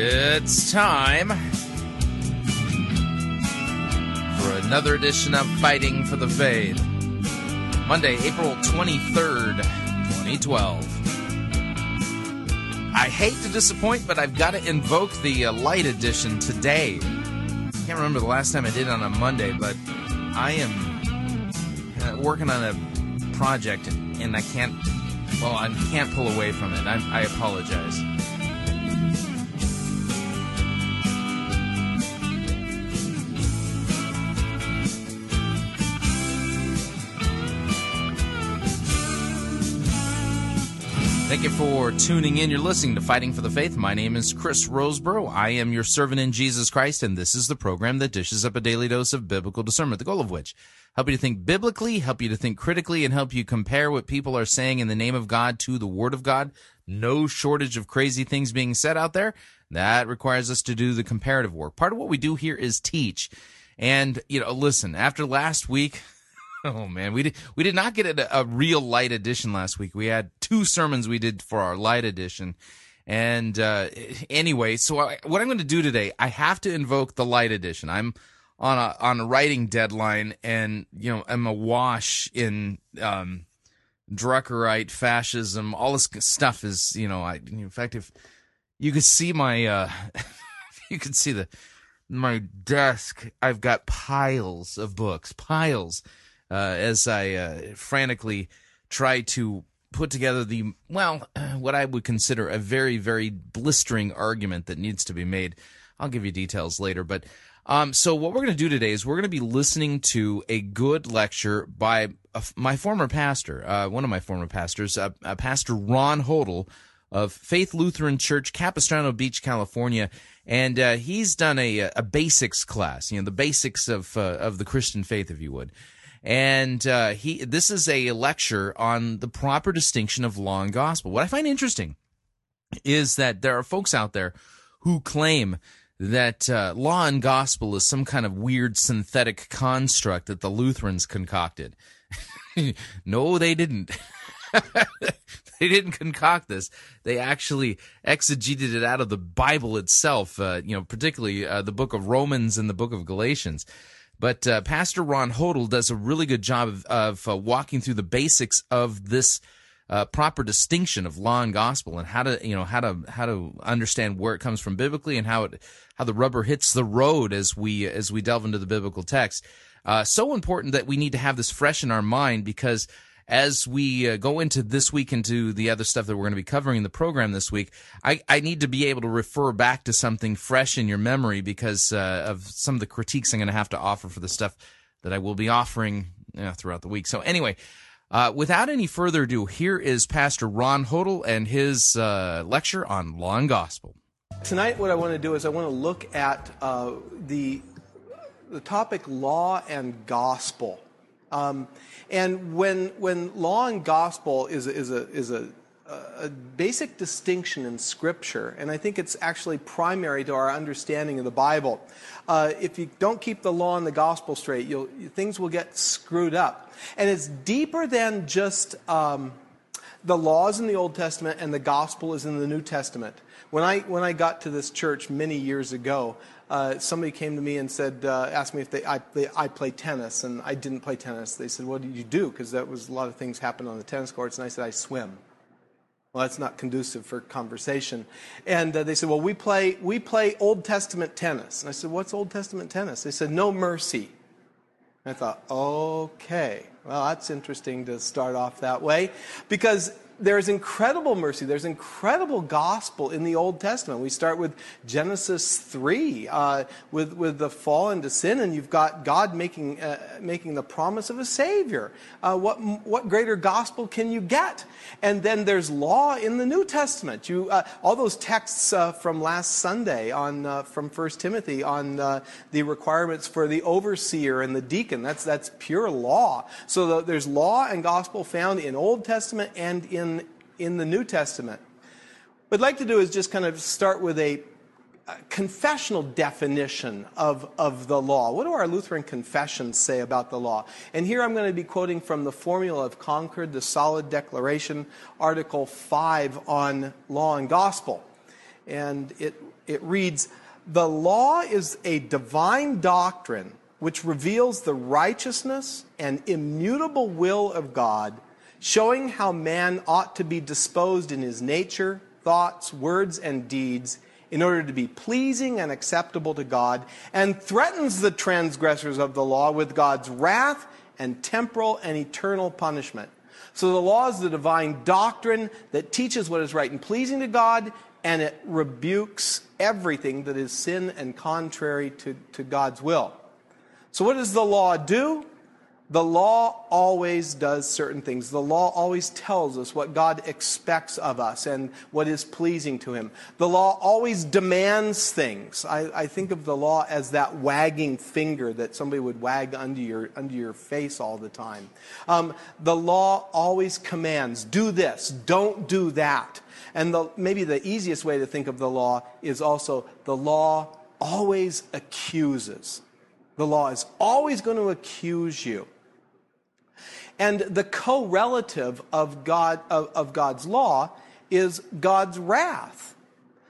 It's time for another edition of Fighting for the Faith. Monday, April 23rd, 2012. I hate to disappoint, but I've got to invoke the uh, light edition today. I can't remember the last time I did it on a Monday, but I am uh, working on a project and I can't, well, I can't pull away from it. I, I apologize. Thank you for tuning in. You're listening to Fighting for the Faith. My name is Chris Rosebrough. I am your servant in Jesus Christ, and this is the program that dishes up a daily dose of biblical discernment, the goal of which help you to think biblically, help you to think critically, and help you compare what people are saying in the name of God to the Word of God. No shortage of crazy things being said out there. That requires us to do the comparative work. Part of what we do here is teach. And, you know, listen, after last week, Oh man, we did we did not get a, a real light edition last week. We had two sermons we did for our light edition, and uh, anyway, so I, what I'm going to do today, I have to invoke the light edition. I'm on a on a writing deadline, and you know I'm awash in um, Druckerite fascism. All this stuff is you know I in fact if you could see my uh, you could see the my desk. I've got piles of books, piles uh, as I uh, frantically try to put together the, well, what I would consider a very, very blistering argument that needs to be made. I'll give you details later. But um, so, what we're going to do today is we're going to be listening to a good lecture by a, my former pastor, uh, one of my former pastors, uh, uh, Pastor Ron Hodel of Faith Lutheran Church, Capistrano Beach, California. And uh, he's done a, a basics class, you know, the basics of, of the Christian faith, if you would and uh, he this is a lecture on the proper distinction of law and gospel. What I find interesting is that there are folks out there who claim that uh, law and gospel is some kind of weird synthetic construct that the Lutherans concocted. no, they didn't. they didn't concoct this. They actually exegeted it out of the Bible itself. Uh, you know, particularly uh, the book of Romans and the book of Galatians. But uh, Pastor Ron Hodel does a really good job of, of uh, walking through the basics of this uh, proper distinction of law and gospel, and how to you know how to how to understand where it comes from biblically, and how it how the rubber hits the road as we as we delve into the biblical text. Uh, so important that we need to have this fresh in our mind because as we uh, go into this week and into the other stuff that we're going to be covering in the program this week, I, I need to be able to refer back to something fresh in your memory because uh, of some of the critiques I'm going to have to offer for the stuff that I will be offering you know, throughout the week. So anyway, uh, without any further ado, here is Pastor Ron Hodel and his uh, lecture on law and gospel. Tonight, what I want to do is I want to look at uh, the the topic law and gospel. Um, and when, when law and gospel is, a- is, a, is a, a basic distinction in Scripture, and I think it's actually primary to our understanding of the Bible. Uh, if you don't keep the law and the gospel straight, you'll, things will get screwed up. And it's deeper than just um, the laws in the Old Testament and the gospel is in the New Testament. When I, when I got to this church many years ago, uh, somebody came to me and said, uh, asked me if they, I, they, I play tennis, and I didn't play tennis. They said, What do you do? Because that was a lot of things happened on the tennis courts, and I said, I swim. Well, that's not conducive for conversation. And uh, they said, Well, we play, we play Old Testament tennis. And I said, What's Old Testament tennis? They said, No mercy. And I thought, Okay, well, that's interesting to start off that way because there's incredible mercy. There's incredible gospel in the Old Testament. We start with Genesis 3, uh, with, with the fall into sin, and you've got God making, uh, making the promise of a Savior. Uh, what, what greater gospel can you get? And then there's law in the New Testament. You, uh, all those texts uh, from last Sunday on, uh, from 1 Timothy on the requirements for the overseer and the deacon, that's, that's pure law. So the, there's law and gospel found in Old Testament and in in, the New Testament. What I'd like to do is just kind of start with a, a confessional definition of, of the law. What do our Lutheran confessions say about the law? And here I'm going to be quoting from the Formula of Concord, the Solid Declaration, Article 5 on law and gospel. And it, it reads The law is a divine doctrine which reveals the righteousness and immutable will of God showing how man ought to be disposed in his nature, thoughts, words, and deeds in order to be pleasing and acceptable to God, and threatens the transgressors of the law with God's wrath and temporal and eternal punishment. So the law is the divine doctrine that teaches what is right and pleasing to God, and it rebukes everything that is sin and contrary to, to God's will. So, what does the law do? The law always does certain things. The law always tells us what God expects of us and what is pleasing to Him. The law always demands things. I, I, think of the law as that wagging finger that somebody would wag under your, under your face all the time. Um, the law always commands do this, don't do that. And the, maybe the easiest way to think of the law is also the law always accuses. The law is always going to accuse you. And the co-relative of, God, of, of God's law is God's wrath.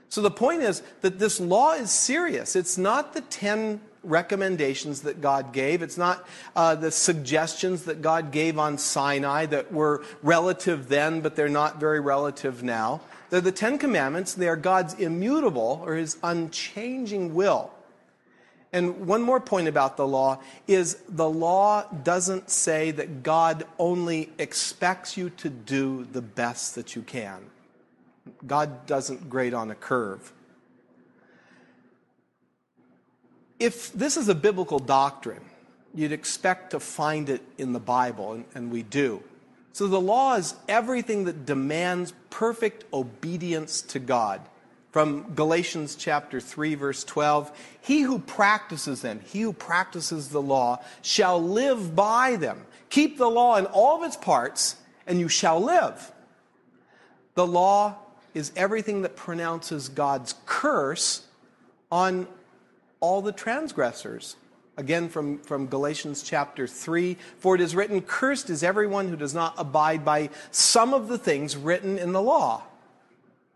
So the point is that this law is serious. It's not the 10 recommendations that God gave. It's not uh, the suggestions that God gave on Sinai that were relative then, but they're not very relative now. They're the Ten Commandments. They are God's immutable or his unchanging will. And one more point about the law is the law doesn't say that God only expects you to do the best that you can. God doesn't grade on a curve. If this is a biblical doctrine, you'd expect to find it in the Bible, and, and we do. So the law is everything that demands perfect obedience to God from Galatians chapter 3 verse 12, he who practices them, he who practices the law shall live by them. Keep the law in all of its parts and you shall live. The law is everything that pronounces God's curse on all the transgressors. Again, from, from Galatians chapter 3 For it is written, Cursed is everyone who does not abide by some of the things written in the law.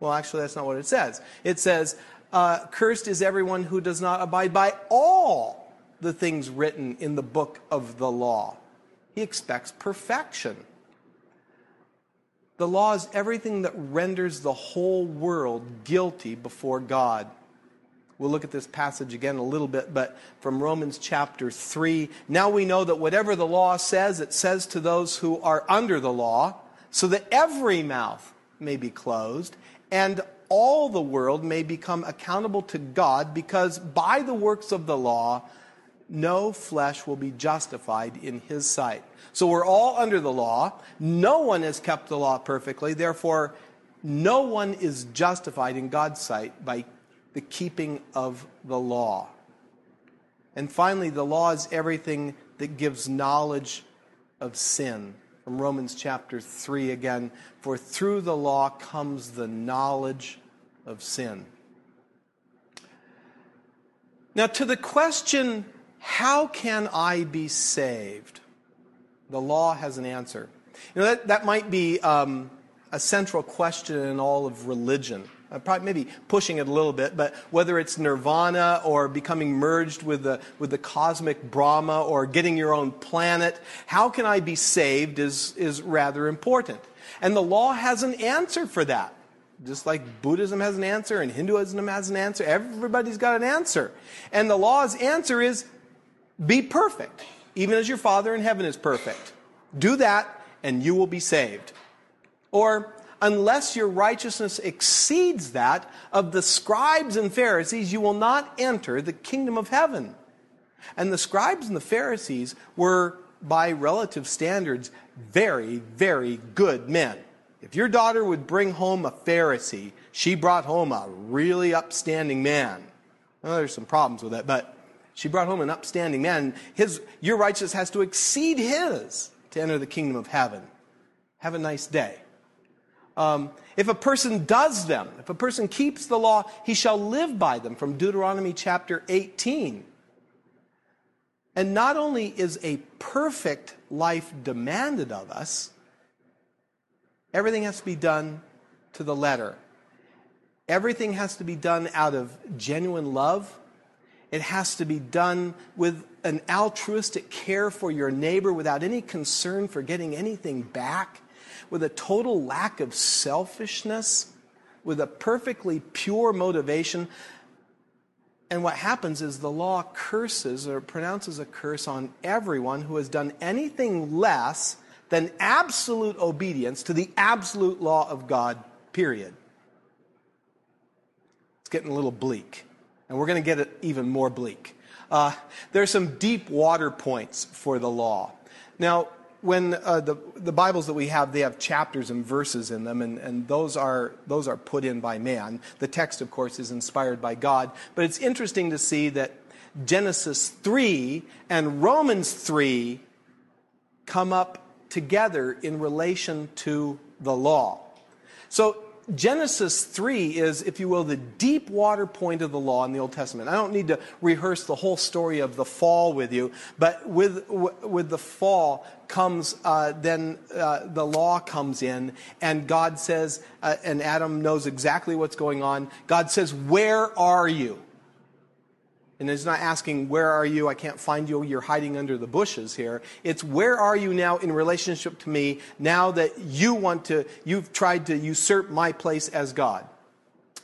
Well, actually, that's not what it says. It says, uh, Cursed is everyone who does not abide by all the things written in the book of the law. He expects perfection. The law is everything that renders the whole world guilty before God. We'll look at this passage again a little bit, but from Romans chapter 3. Now we know that whatever the law says, it says to those who are under the law, so that every mouth may be closed and all the world may become accountable to God because by the works of the law, no flesh will be justified in his sight. So we're all under the law. No one has kept the law perfectly. Therefore, no one is justified in God's sight by the keeping of the law. And finally, the law is everything that gives knowledge of sin from Romans chapter 3 again. For through the law comes the knowledge of sin. Now, to the question, how can I be saved? The law has an answer. You know, that, that might be um, a central question in all of religion. Uh, probably maybe pushing it a little bit, but whether it's nirvana or becoming merged with the, with the cosmic Brahma or getting your own planet, how can I be saved is, is rather important. And the law has an answer for that. Just like Buddhism has an answer and Hinduism has an answer, everybody's got an answer. And the law's answer is be perfect, even as your Father in heaven is perfect. Do that, and you will be saved. Or, unless your righteousness exceeds that of the scribes and Pharisees, you will not enter the kingdom of heaven. And the scribes and the Pharisees were, by relative standards, very, very good men. If your daughter would bring home a Pharisee, she brought home a really upstanding man. Well, there's some problems with that, but she brought home an upstanding man. His, your righteousness has to exceed his to enter the kingdom of heaven. Have a nice day. Um, if a person does them, if a person keeps the law, he shall live by them, from Deuteronomy chapter 18. And not only is a perfect life demanded of us, everything has to be done to the letter. Everything has to be done out of genuine love. It has to be done with an altruistic care for your neighbor without any concern for getting anything back, with a total lack of selfishness, with a perfectly pure motivation. And what happens is the law curses or pronounces a curse on everyone who has done anything less than absolute obedience to the absolute law of God, period. It's getting a little bleak. And we're going to get it even more bleak. Uh, there are some deep water points for the law. Now, when uh, the, the Bibles that we have, they have chapters and verses in them, and, and those, are, those are put in by man. The text, of course, is inspired by God. But it's interesting to see that Genesis 3 and Romans 3 come up together in relation to the law. So Genesis 3 is, if you will, the deep water point of the law in the Old Testament. I don't need to rehearse the whole story of the fall with you, but with, with the fall comes, uh, then uh, the law comes in, and God says, uh, and Adam knows exactly what's going on. God says, Where are you? And it's not asking, Where are you? I can't find you. You're hiding under the bushes here. It's, Where are you now in relationship to me now that you want to, you've tried to usurp my place as God?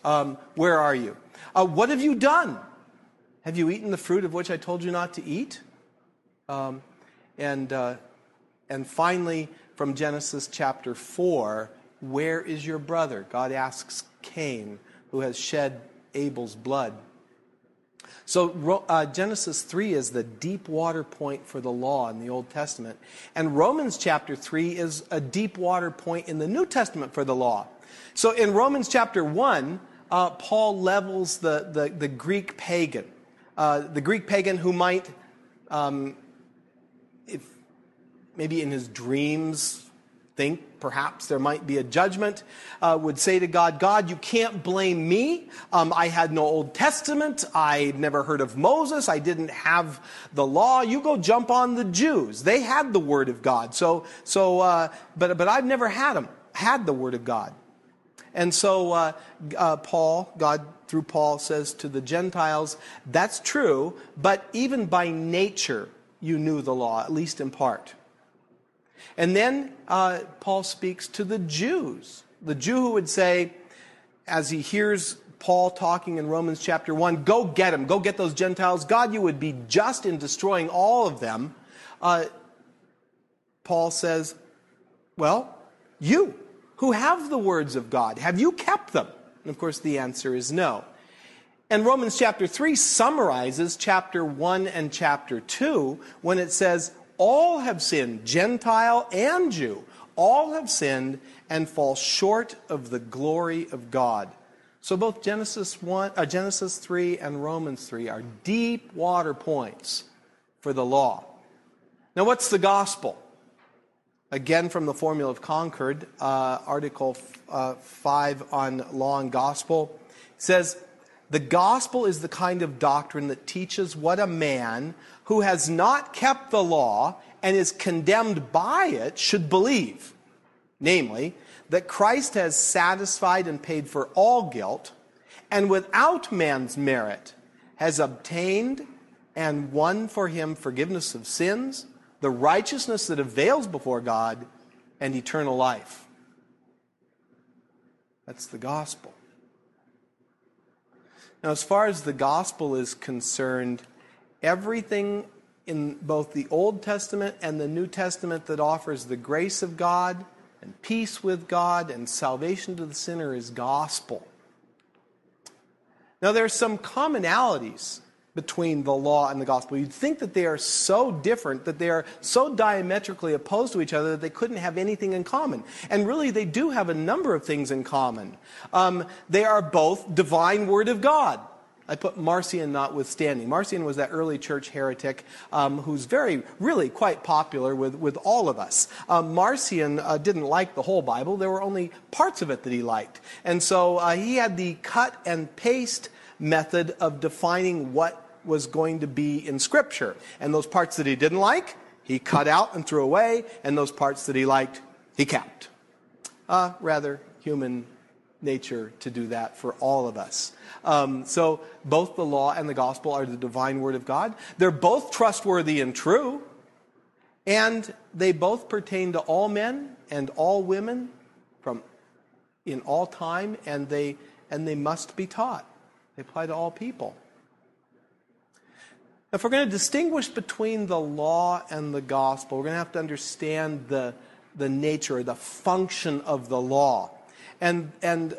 Um, where are you? Uh, what have you done? Have you eaten the fruit of which I told you not to eat? Um, and, uh, and finally, from Genesis chapter 4, where is your brother? God asks Cain, who has shed Abel's blood. So uh, Genesis 3 is the deep water point for the law in the Old Testament. And Romans chapter 3 is a deep water point in the New Testament for the law. So in Romans chapter 1, uh, Paul levels the, the, the Greek pagan. Uh, the Greek pagan who might, um, if maybe in his dreams, think perhaps there might be a judgment, uh, would say to God, God, you can't blame me. Um, I had no Old Testament. I never heard of Moses. I didn't have the law. You go jump on the Jews. They had the Word of God. So, so uh, but, but I've never had them, had the Word of God. And so uh, uh, Paul, God through Paul, says to the Gentiles, that's true, but even by nature you knew the law, at least in part. And then uh, Paul speaks to the Jews. The Jew who would say, as he hears Paul talking in Romans chapter 1, go get them, go get those Gentiles. God, you would be just in destroying all of them. Uh, Paul says, well, you who have the words of God, have you kept them? And of course, the answer is no. And Romans chapter 3 summarizes chapter 1 and chapter 2 when it says, all have sinned, Gentile and Jew. All have sinned and fall short of the glory of God. So both Genesis 1, uh, Genesis 3 and Romans 3 are deep water points for the law. Now, what's the gospel? Again, from the Formula of Concord, uh, Article uh, 5 on law and gospel says, The gospel is the kind of doctrine that teaches what a man who has not kept the law and is condemned by it should believe. Namely, that Christ has satisfied and paid for all guilt, and without man's merit has obtained and won for him forgiveness of sins, the righteousness that avails before God, and eternal life. That's the gospel. Now, as far as the gospel is concerned, everything in both the Old Testament and the New Testament that offers the grace of God and peace with God and salvation to the sinner is gospel. Now, there are some commonalities between the law and the gospel. You'd think that they are so different, that they are so diametrically opposed to each other that they couldn't have anything in common. And really, they do have a number of things in common. Um, they are both divine word of God. I put Marcion notwithstanding. Marcion was that early church heretic um, who's very, really quite popular with, with all of us. Um, Marcion uh, didn't like the whole Bible. There were only parts of it that he liked. And so uh, he had the cut and paste method of defining what was going to be in Scripture. And those parts that he didn't like, he cut out and threw away, and those parts that he liked, he kept. Uh, rather human nature to do that for all of us. Um, so both the law and the gospel are the divine word of God. They're both trustworthy and true, and they both pertain to all men and all women from in all time, and they and they must be taught. They apply to all people. If we're going to distinguish between the law and the gospel, we're going to have to understand the, the nature, the function of the law. And, and,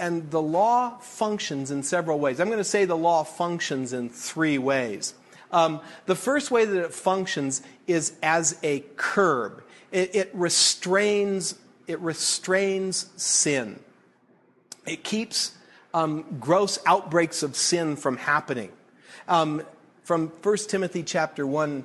and the law functions in several ways. I'm going to say the law functions in three ways. Um, the first way that it functions is as a curb. It, it, restrains, it restrains sin. It keeps um, gross outbreaks of sin from happening. Um, from 1 Timothy chapter 1,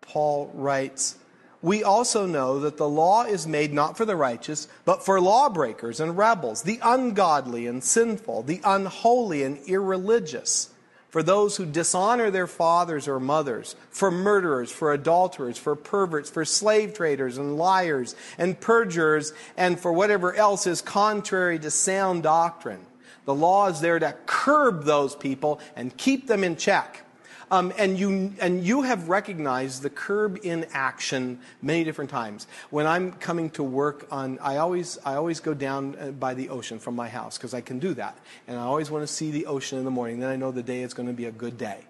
Paul writes, We also know that the law is made not for the righteous, but for lawbreakers and rebels, the ungodly and sinful, the unholy and irreligious, for those who dishonor their fathers or mothers, for murderers, for adulterers, for perverts, for slave traders and liars and perjurers, and for whatever else is contrary to sound doctrine. The law is there to curb those people and keep them in check. Um, and, you, and you have recognized the curb in action many different times. When I'm coming to work on, I always, I always go down uh, by the ocean from my house because I can do that. And I always want to see the ocean in the morning. Then I know the day is going to be a good day.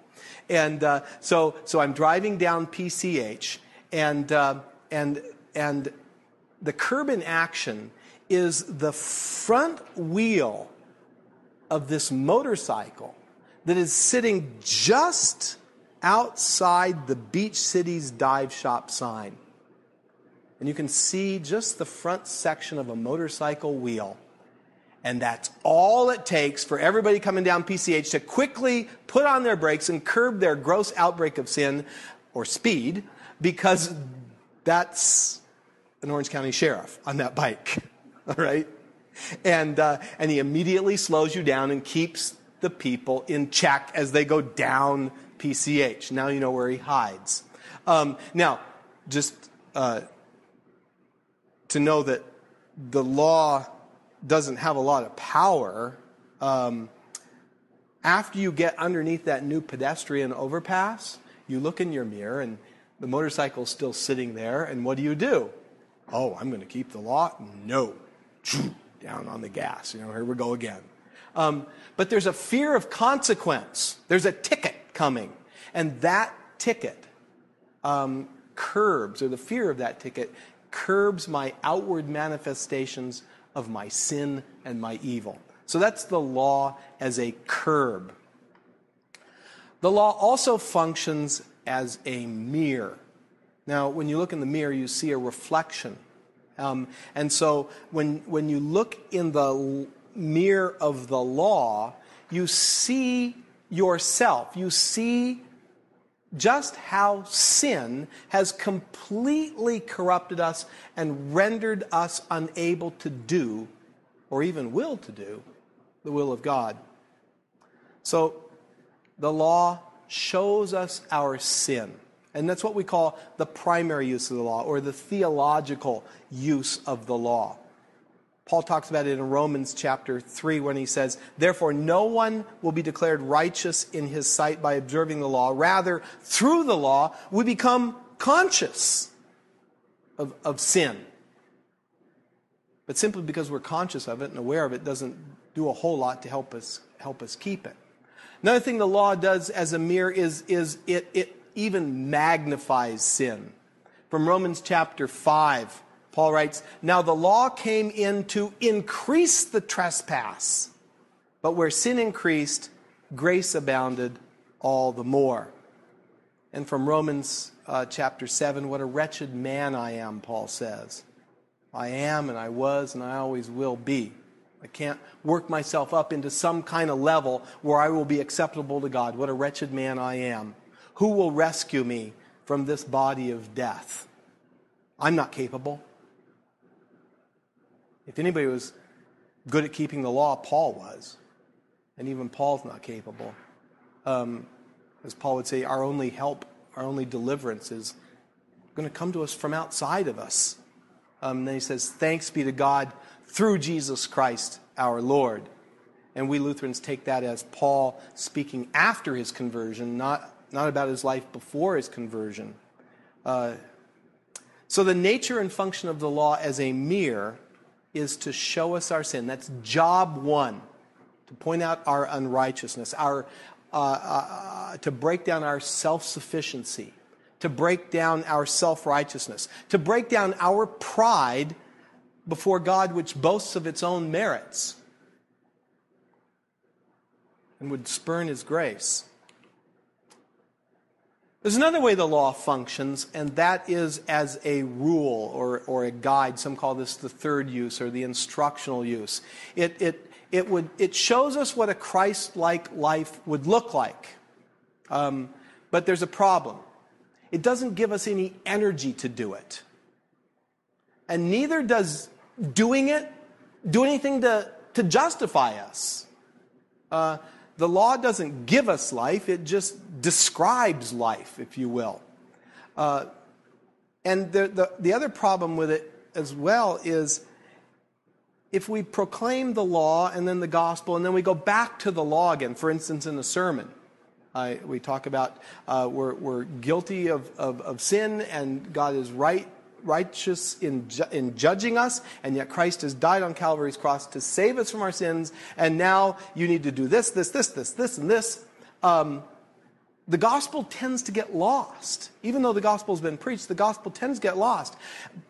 And uh, so, so I'm driving down PCH, and, uh, and, and the curb in action is the front wheel of this motorcycle that is sitting just outside the Beach Cities dive shop sign. And you can see just the front section of a motorcycle wheel. And that's all it takes for everybody coming down PCH to quickly put on their brakes and curb their gross outbreak of sin or speed because that's an Orange County sheriff on that bike. All right? And, uh, and he immediately slows you down and keeps the people in check as they go down PCH. Now you know where he hides. Um, now, just uh, to know that the law doesn't have a lot of power, um, after you get underneath that new pedestrian overpass, you look in your mirror and the motorcycle's still sitting there, and what do you do? Oh, I'm going to keep the law? No. Down on the gas. You know, here we go again. Um, but there's a fear of consequence. There's a ticket coming. And that ticket um, curbs, or the fear of that ticket, curbs my outward manifestations of my sin and my evil. So that's the law as a curb. The law also functions as a mirror. Now, when you look in the mirror, you see a reflection. Um, and so when, when you look in the mirror of the law, you see yourself. You see just how sin has completely corrupted us and rendered us unable to do, or even will to do, the will of God. So the law shows us our sin. And that's what we call the primary use of the law, or the theological use of the law. Paul talks about it in Romans chapter 3 when he says, Therefore, no one will be declared righteous in his sight by observing the law. Rather, through the law, we become conscious of, of sin. But simply because we're conscious of it and aware of it doesn't do a whole lot to help us, help us keep it. Another thing the law does as a mirror is, is it, it even magnifies sin. From Romans chapter 5, Paul writes, Now the law came in to increase the trespass, but where sin increased, grace abounded all the more. And from Romans uh, chapter 7, what a wretched man I am, Paul says. I am and I was and I always will be. I can't work myself up into some kind of level where I will be acceptable to God. What a wretched man I am. Who will rescue me from this body of death? I'm not capable. If anybody was good at keeping the law, Paul was. And even Paul's not capable. Um, as Paul would say, our only help, our only deliverance is going to come to us from outside of us. Um, then he says, Thanks be to God through Jesus Christ our Lord. And we Lutherans take that as Paul speaking after his conversion, not, not about his life before his conversion. Uh, so the nature and function of the law as a mirror is to show us our sin. That's job one, to point out our unrighteousness, our, uh, uh, to break down our self sufficiency, to break down our self righteousness, to break down our pride before God, which boasts of its own merits and would spurn his grace. There's another way the law functions, and that is as a rule or, or a guide. Some call this the third use or the instructional use. It, it, it, would, it shows us what a Christ like life would look like. Um, but there's a problem. It doesn't give us any energy to do it. And neither does doing it do anything to, to justify us. Uh, the law doesn't give us life, it just describes life, if you will. Uh, and the, the, the other problem with it as well is if we proclaim the law and then the gospel and then we go back to the law again, for instance, in the sermon, uh, we talk about uh, we're, we're guilty of, of, of, sin and God is right righteous in, ju- in judging us, and yet Christ has died on Calvary's cross to save us from our sins, and now you need to do this, this, this, this, this, and this. Um, the gospel tends to get lost. Even though the gospel has been preached, the gospel tends to get lost.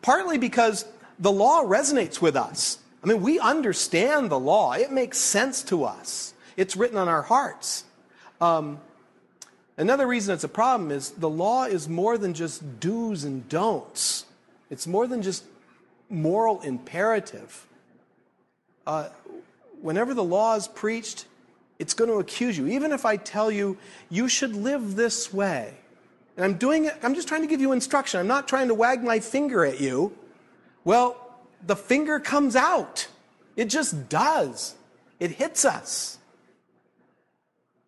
Partly because the law resonates with us. I mean, we understand the law, it makes sense to us, it's written on our hearts. Um, another reason it's a problem is the law is more than just do's and don'ts. It's more than just moral imperative. Uh, whenever the law is preached, it's going to accuse you. Even if I tell you, you should live this way. And I'm doing it, I'm just trying to give you instruction. I'm not trying to wag my finger at you. Well, the finger comes out. It just does. It hits us.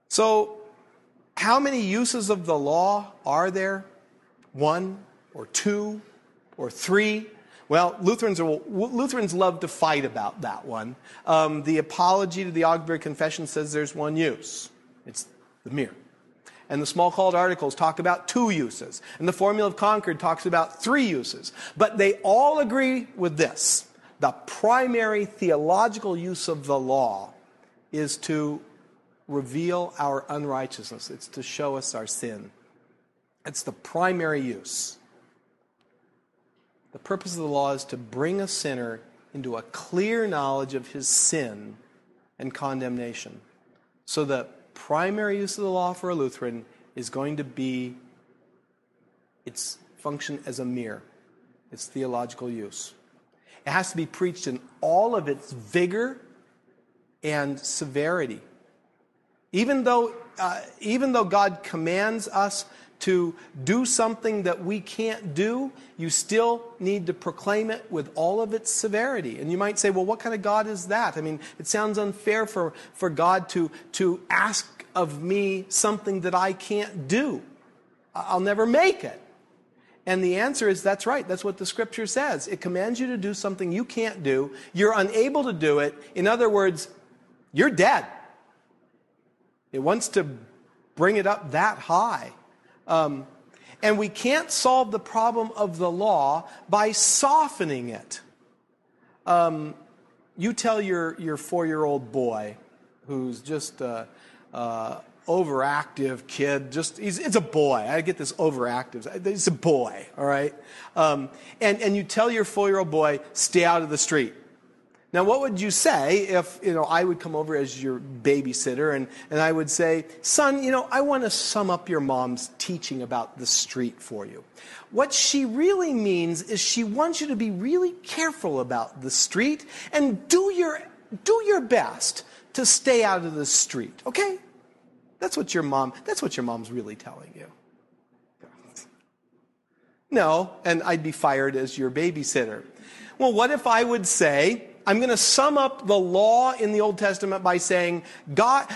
So, how many uses of the law are there? One or two or three. Well, Lutherans, are, Lutherans love to fight about that one. Um, the Apology to the Augsburg Confession says there's one use it's the mirror. And the Smalcald articles talk about two uses. And the Formula of Concord talks about three uses. But they all agree with this the primary theological use of the law is to reveal our unrighteousness, it's to show us our sin. It's the primary use. The purpose of the law is to bring a sinner into a clear knowledge of his sin and condemnation. So the primary use of the law for a Lutheran is going to be its function as a mirror, its theological use. It has to be preached in all of its vigor and severity. Even though, uh, even though God commands us to do something that we can't do, you still need to proclaim it with all of its severity. And you might say, well, what kind of God is that? I mean, it sounds unfair for, for God to, to ask of me something that I can't do. I'll never make it. And the answer is that's right. That's what the scripture says. It commands you to do something you can't do. You're unable to do it. In other words, you're dead. It wants to bring it up that high. Um, and we can't solve the problem of the law by softening it. Um, you tell your, your four year old boy who's just a, a overactive kid, just he's, it's a boy. I get this overactive. He's a boy, all right? Um, and, and you tell your four year old boy, stay out of the street. Now, what would you say if, you know, I would come over as your babysitter and, and I would say, son, you know, I want to sum up your mom's teaching about the street for you. What she really means is she wants you to be really careful about the street and do your, do your best to stay out of the street, okay? That's what your mom, that's what your mom's really telling you. No, and I'd be fired as your babysitter. Well, what if I would say, I'm going to sum up the law in the Old Testament by saying, God,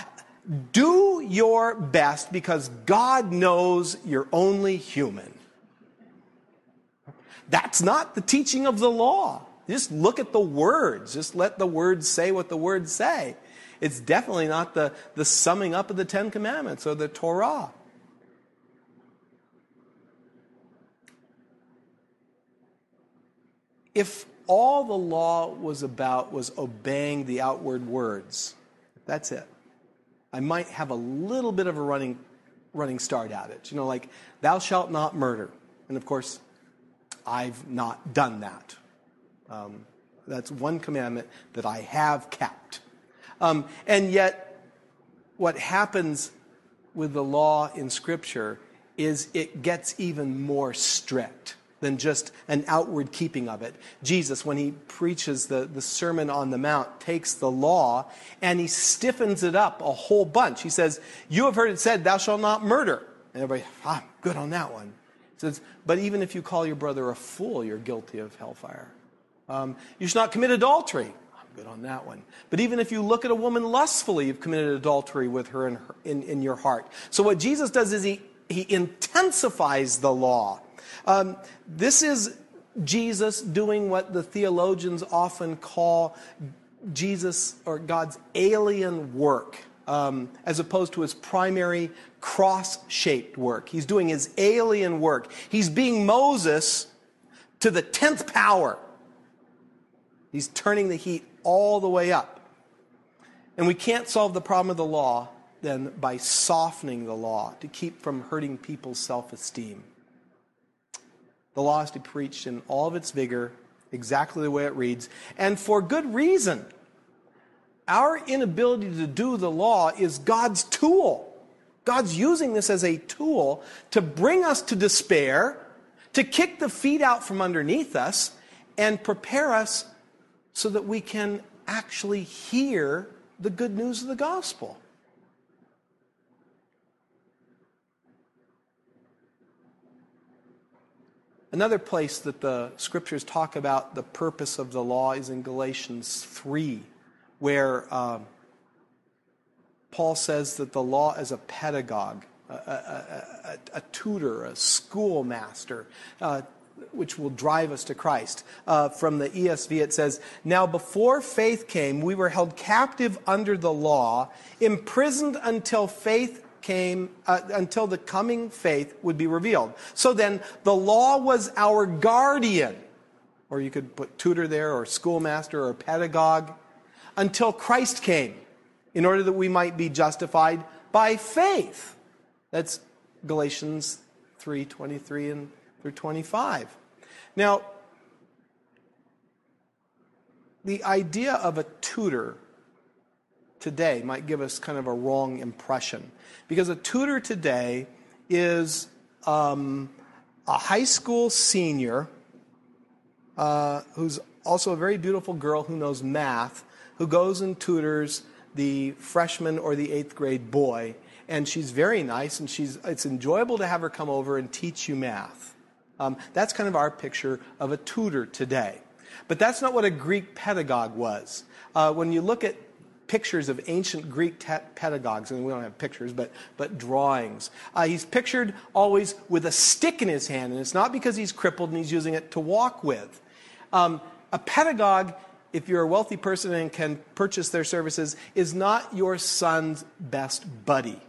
do your best because God knows you're only human. That's not the teaching of the law. Just look at the words. Just let the words say what the words say. It's definitely not the, the summing up of the Ten Commandments or the Torah. If all the law was about was obeying the outward words, that's it. I might have a little bit of a running, running start at it. You know, like, thou shalt not murder. And of course, I've not done that. Um, that's one commandment that I have kept. Um, and yet, what happens with the law in Scripture is it gets even more strict than just an outward keeping of it. Jesus, when he preaches the, the Sermon on the Mount, takes the law and he stiffens it up a whole bunch. He says, You have heard it said, Thou shalt not murder. And everybody, ah, good on that one. He says, But even if you call your brother a fool, you're guilty of hellfire. Um, you should not commit adultery. I'm good on that one. But even if you look at a woman lustfully, you've committed adultery with her in, her, in, in your heart. So what Jesus does is he, he intensifies the law. Um, this is Jesus doing what the theologians often call Jesus or God's alien work, um, as opposed to his primary cross shaped work. He's doing his alien work. He's being Moses to the 10th power. He's turning the heat all the way up. And we can't solve the problem of the law then by softening the law to keep from hurting people's self esteem. The law is to be preached in all of its vigor, exactly the way it reads, and for good reason. Our inability to do the law is God's tool. God's using this as a tool to bring us to despair, to kick the feet out from underneath us, and prepare us so that we can actually hear the good news of the gospel. Another place that the scriptures talk about the purpose of the law is in Galatians 3, where um, Paul says that the law is a pedagogue, a, a, a, a tutor, a schoolmaster, uh, which will drive us to Christ. Uh, from the ESV, it says, Now before faith came, we were held captive under the law, imprisoned until faith came uh, until the coming faith would be revealed. So then the law was our guardian, or you could put tutor there, or schoolmaster, or pedagogue, until Christ came, in order that we might be justified by faith. That's Galatians 3 23 and through 25. Now, the idea of a tutor today might give us kind of a wrong impression. Because a tutor today is um, a high school senior uh, who's also a very beautiful girl who knows math, who goes and tutors the freshman or the eighth grade boy. And she's very nice, and she's, it's enjoyable to have her come over and teach you math. Um, that's kind of our picture of a tutor today. But that's not what a Greek pedagogue was. Uh, when you look at pictures of ancient Greek pedagogues, and we don't have pictures, but, but drawings. Uh, he's pictured always with a stick in his hand, and it's not because he's crippled and he's using it to walk with. Um, a pedagogue, if you're a wealthy person and can purchase their services, is not your son's best buddy.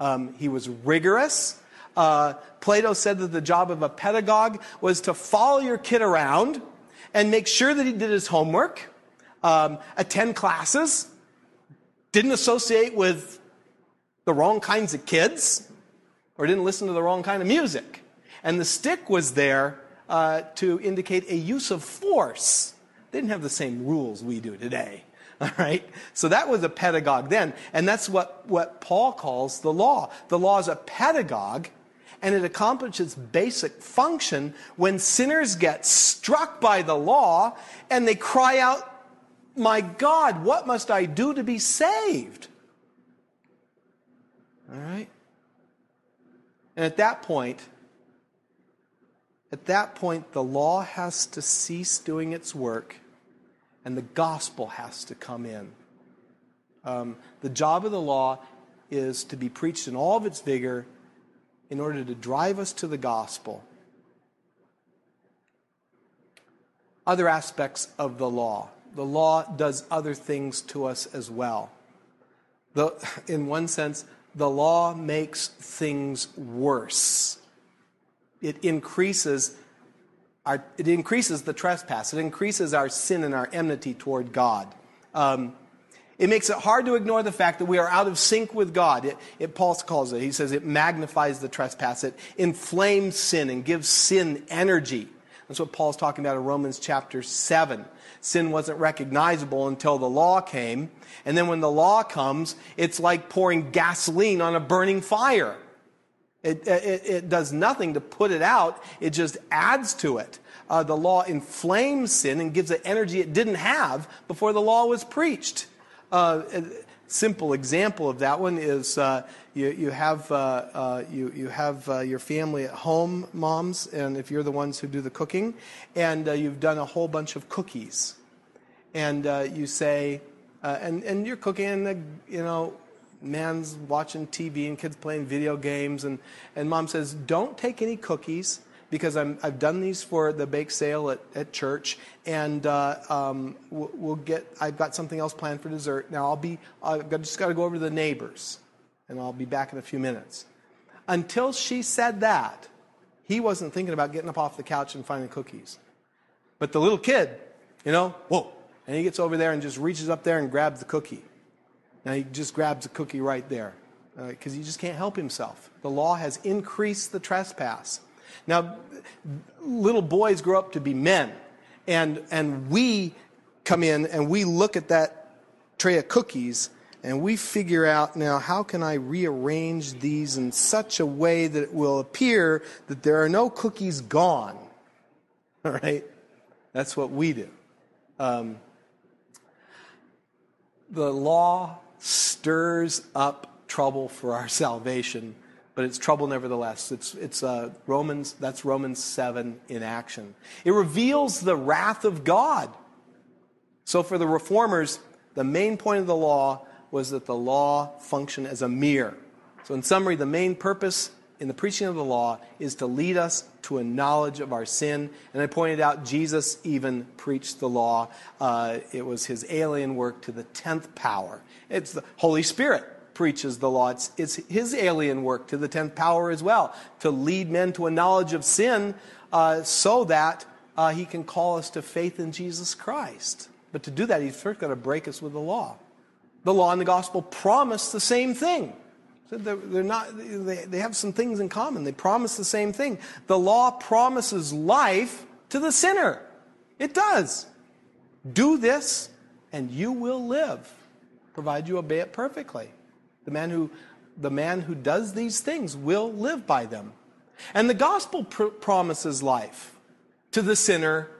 Um, he was rigorous. Uh, Plato said that the job of a pedagogue was to follow your kid around and make sure that he did his homework, um, attend classes, didn't associate with the wrong kinds of kids, or didn't listen to the wrong kind of music. And the stick was there uh, to indicate a use of force. They didn't have the same rules we do today. All right? So that was a pedagogue then. And that's what, what Paul calls the law. The law is a pedagogue, and it accomplishes basic function when sinners get struck by the law and they cry out, My God, what must I do to be saved? All right? And at that point, at that point, the law has to cease doing its work and the gospel has to come in. Um, the job of the law is to be preached in all of its vigor in order to drive us to the gospel. Other aspects of the law. The law does other things to us as well. The, in one sense, the law makes things worse. It increases our, it increases the trespass. It increases our sin and our enmity toward God. Um, it makes it hard to ignore the fact that we are out of sync with God. It, it, Paul calls it, he says it magnifies the trespass. It inflames sin and gives sin energy. That's what Paul's talking about in Romans chapter 7. Sin wasn't recognizable until the law came. And then when the law comes, it's like pouring gasoline on a burning fire. It, it, it, does nothing to put it out, it just adds to it. Uh, the law inflames sin and gives it energy it didn't have before the law was preached. Uh, a simple example of that one is uh, you, you, have, uh, uh, you, you have uh, your family at home, moms, and if you're the ones who do the cooking, and you've done a whole bunch of cookies. And you say, and, and you're cooking, and the, you know, man's watching TV and kids playing video games, and, and mom says, Don't take any cookies because i have done these for the bake sale at, at church, and uh, um, we'll, we'll, get. I've got something else planned for dessert. Now I'll be. I've just got to go over to the neighbors, and I'll be back in a few minutes. Until she said that, he wasn't thinking about getting up off the couch and finding cookies. But the little kid, you know, whoa, and he gets over there and just reaches up there and grabs the cookie. Now he just grabs a cookie right there because uh, he just can't help himself. The law has increased the trespass. Now, little boys grow up to be men, and, and we come in and we look at that tray of cookies and we figure out now how can I rearrange these in such a way that it will appear that there are no cookies gone. All right? That's what we do. Um, the law stirs up trouble for our salvation, but it's trouble nevertheless. It's, it's uh, Romans, that's Romans 7 in action. It reveals the wrath of God. So for the reformers, the main point of the law was that the law functioned as a mirror. So, in summary, the main purpose in the preaching of the law is to lead us to a knowledge of our sin. And I pointed out Jesus even preached the law. Uh, it was his alien work to the tenth power. It's the Holy Spirit preaches the law. It's, it's his alien work to the tenth power as well, to lead men to a knowledge of sin uh, so that uh, he can call us to faith in Jesus Christ. But to do that, he's first got to break us with the law. The law and the gospel promise the same thing. So they're, they're not, they, they have some things in common. They promise the same thing. The law promises life to the sinner. It does. Do this, and you will live provide you obey it perfectly. The man who, the man who does these things will live by them. And the gospel pr- promises life to the sinner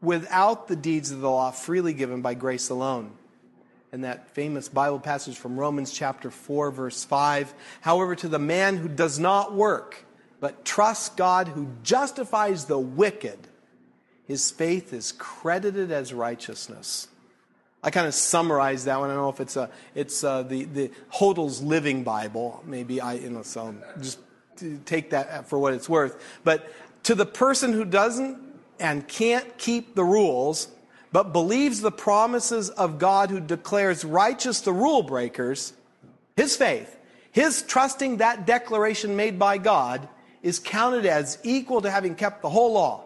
without the deeds of the law freely given by grace alone. And that famous Bible passage from Romans chapter 4, verse 5. However, to the man who does not work, but trusts God who justifies the wicked, his faith is credited as righteousness. I kind of summarized that one. I don't know if it's a, it's uh, the the Hodel's Living Bible. Maybe I, you know, so just take that for what it's worth. But to the person who doesn't and can't keep the rules, but believes the promises of God, who declares righteous the rule breakers, his faith, his trusting that declaration made by God, is counted as equal to having kept the whole law.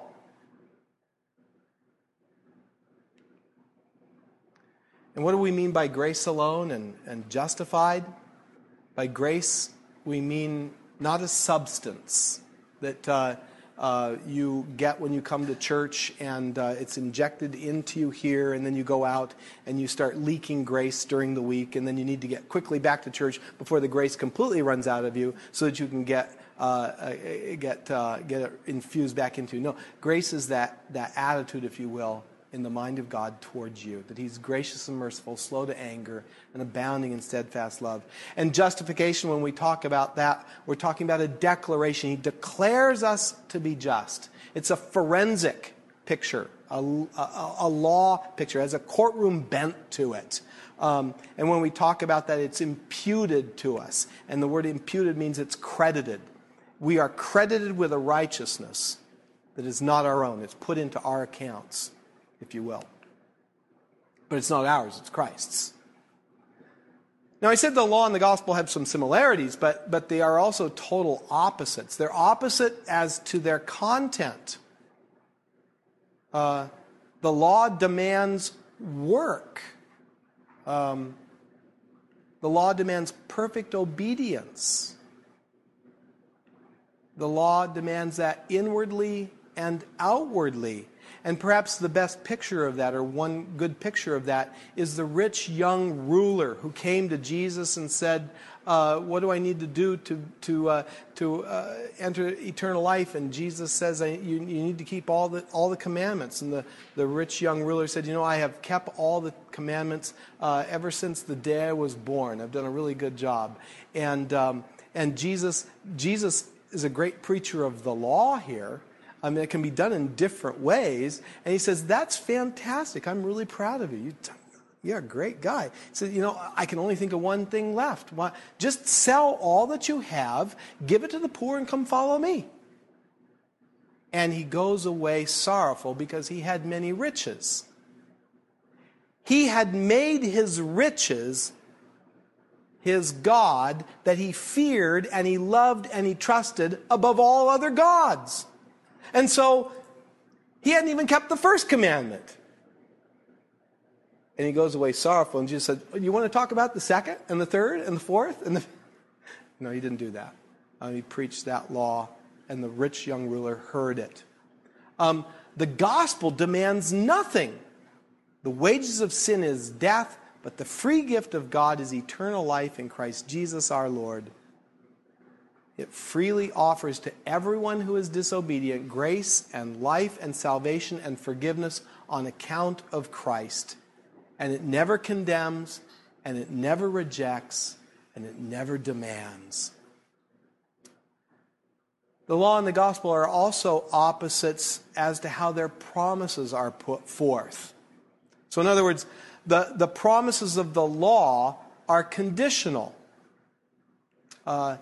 And what do we mean by grace alone and, and justified? By grace, we mean not a substance that uh, uh, you get when you come to church and uh, it's injected into you here, and then you go out and you start leaking grace during the week, and then you need to get quickly back to church before the grace completely runs out of you so that you can get. Uh, uh, get uh, get infused back into. No, grace is that that attitude, if you will, in the mind of God towards you, that He's gracious and merciful, slow to anger, and abounding in steadfast love. And justification, when we talk about that, we're talking about a declaration. He declares us to be just. It's a forensic picture, a, a, a law picture, has a courtroom bent to it. Um, and when we talk about that, it's imputed to us. And the word imputed means it's credited. We are credited with a righteousness that is not our own, it's put into our accounts if you will. But it's not ours, it's Christ's. Now, I said the law and the gospel have some similarities, but, but they are also total opposites. They're opposite as to their content. Uh, the law demands work, um, the law demands perfect obedience. The law demands that inwardly and outwardly. And perhaps the best picture of that, or one good picture of that, is the rich young ruler who came to Jesus and said, uh, What do I need to do to, to, uh, to uh, enter eternal life? And Jesus says, you, you need to keep all the, all the commandments. And the, the rich young ruler said, You know, I have kept all the commandments uh, ever since the day I was born. I've done a really good job. And, um, and Jesus, Jesus is a great preacher of the law here. I mean, it can be done in different ways. And he says, That's fantastic. I'm really proud of you. you you're a great guy. He said, You know, I can only think of one thing left. Why? Just sell all that you have, give it to the poor, and come follow me. And he goes away sorrowful because he had many riches. He had made his riches his God that he feared and he loved and he trusted above all other gods. And so he hadn't even kept the first commandment. And he goes away sorrowful. And Jesus said, You want to talk about the second and the third and the fourth? And the... No, he didn't do that. Um, he preached that law, and the rich young ruler heard it. Um, the gospel demands nothing. The wages of sin is death, but the free gift of God is eternal life in Christ Jesus our Lord. It freely offers to everyone who is disobedient grace and life and salvation and forgiveness on account of Christ. And it never condemns, and it never rejects, and it never demands. The law and the gospel are also opposites as to how their promises are put forth. So, in other words, the, the promises of the law are conditional. Uh,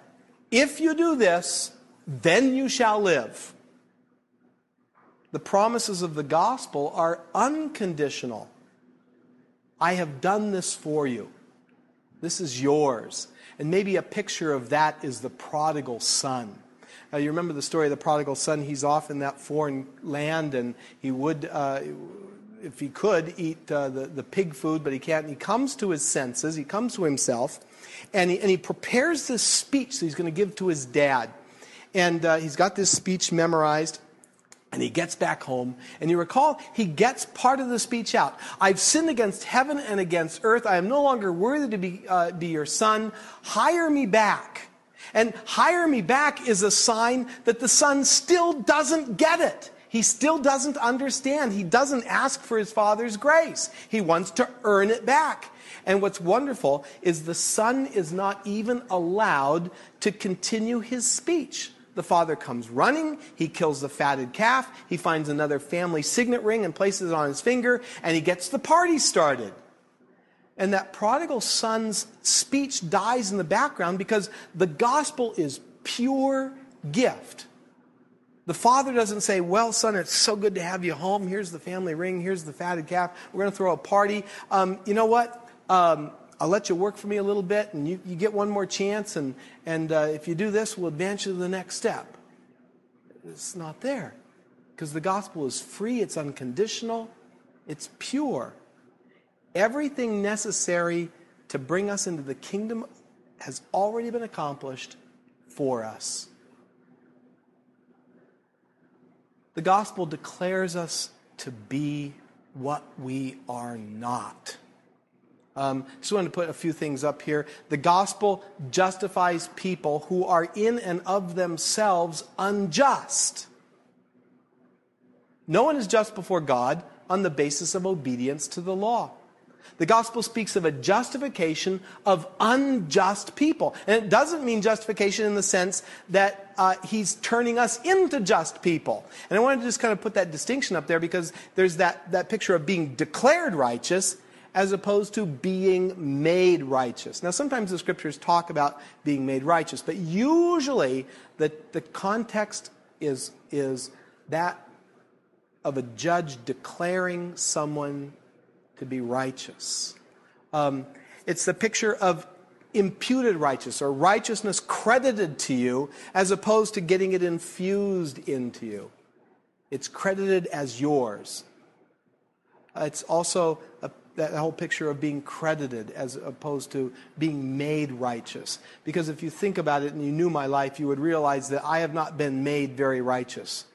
if you do this, then you shall live. The promises of the gospel are unconditional. I have done this for you. This is yours. And maybe a picture of that is the prodigal son. Now, you remember the story of the prodigal son? He's off in that foreign land, and he would, uh, if he could, eat uh, the, the pig food, but he can't. And he comes to his senses, he comes to himself, and he, and he prepares this speech that he's going to give to his dad. And uh, he's got this speech memorized. And he gets back home, and you recall, he gets part of the speech out. I've sinned against heaven and against earth. I am no longer worthy to be, uh, be your son. Hire me back. And hire me back is a sign that the son still doesn't get it. He still doesn't understand. He doesn't ask for his father's grace. He wants to earn it back. And what's wonderful is the son is not even allowed to continue his speech. The father comes running, he kills the fatted calf, he finds another family signet ring and places it on his finger, and he gets the party started. And that prodigal son's speech dies in the background because the gospel is pure gift. The father doesn't say, Well, son, it's so good to have you home. Here's the family ring. Here's the fatted calf. We're going to throw a party. Um, you know what? Um, I'll let you work for me a little bit, and you, you get one more chance. And, and uh, if you do this, we'll advance you to the next step. It's not there because the gospel is free, it's unconditional, it's pure. Everything necessary to bring us into the kingdom has already been accomplished for us. The gospel declares us to be what we are not. Um, just wanted to put a few things up here. The gospel justifies people who are in and of themselves unjust. No one is just before God on the basis of obedience to the law. The gospel speaks of a justification of unjust people. And it doesn't mean justification in the sense that uh, he's turning us into just people. And I wanted to just kind of put that distinction up there because there's that, that picture of being declared righteous as opposed to being made righteous. Now, sometimes the scriptures talk about being made righteous, but usually the, the context is, is that of a judge declaring someone to be righteous. Um, it's the picture of imputed righteousness or righteousness credited to you as opposed to getting it infused into you. It's credited as yours. Uh, it's also a, that whole picture of being credited as opposed to being made righteous. Because if you think about it and you knew my life, you would realize that I have not been made very righteous.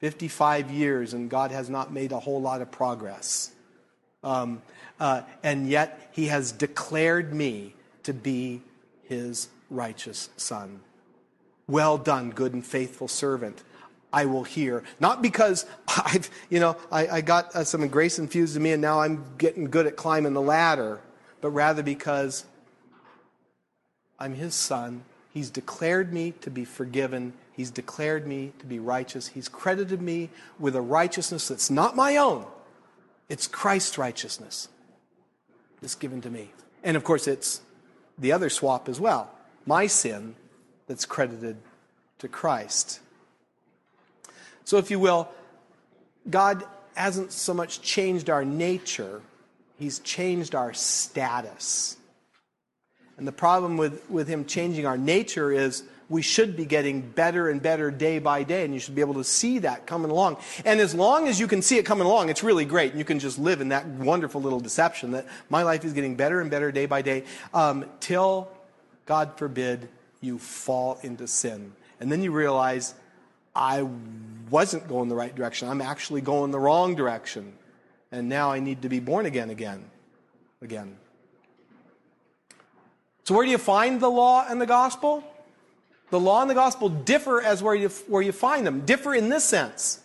55 years, and God has not made a whole lot of progress. Um, uh, and yet he has declared me to be his righteous son. Well done, good and faithful servant. I will hear. Not because I've, you know, I, I got uh, some grace infused in me and now I'm getting good at climbing the ladder, but rather because I'm his son. He's declared me to be forgiven. He's declared me to be righteous. He's credited me with a righteousness that's not my own, it's Christ's righteousness that's given to me. And of course, it's the other swap as well my sin that's credited to Christ. So, if you will, God hasn't so much changed our nature, He's changed our status. And the problem with, with Him changing our nature is we should be getting better and better day by day, and you should be able to see that coming along. And as long as you can see it coming along, it's really great, and you can just live in that wonderful little deception that my life is getting better and better day by day, um, till, God forbid, you fall into sin. And then you realize, I wasn't going the right direction. I'm actually going the wrong direction. And now I need to be born again, again, again. So, where do you find the law and the gospel? The law and the gospel differ as where you, where you find them, differ in this sense.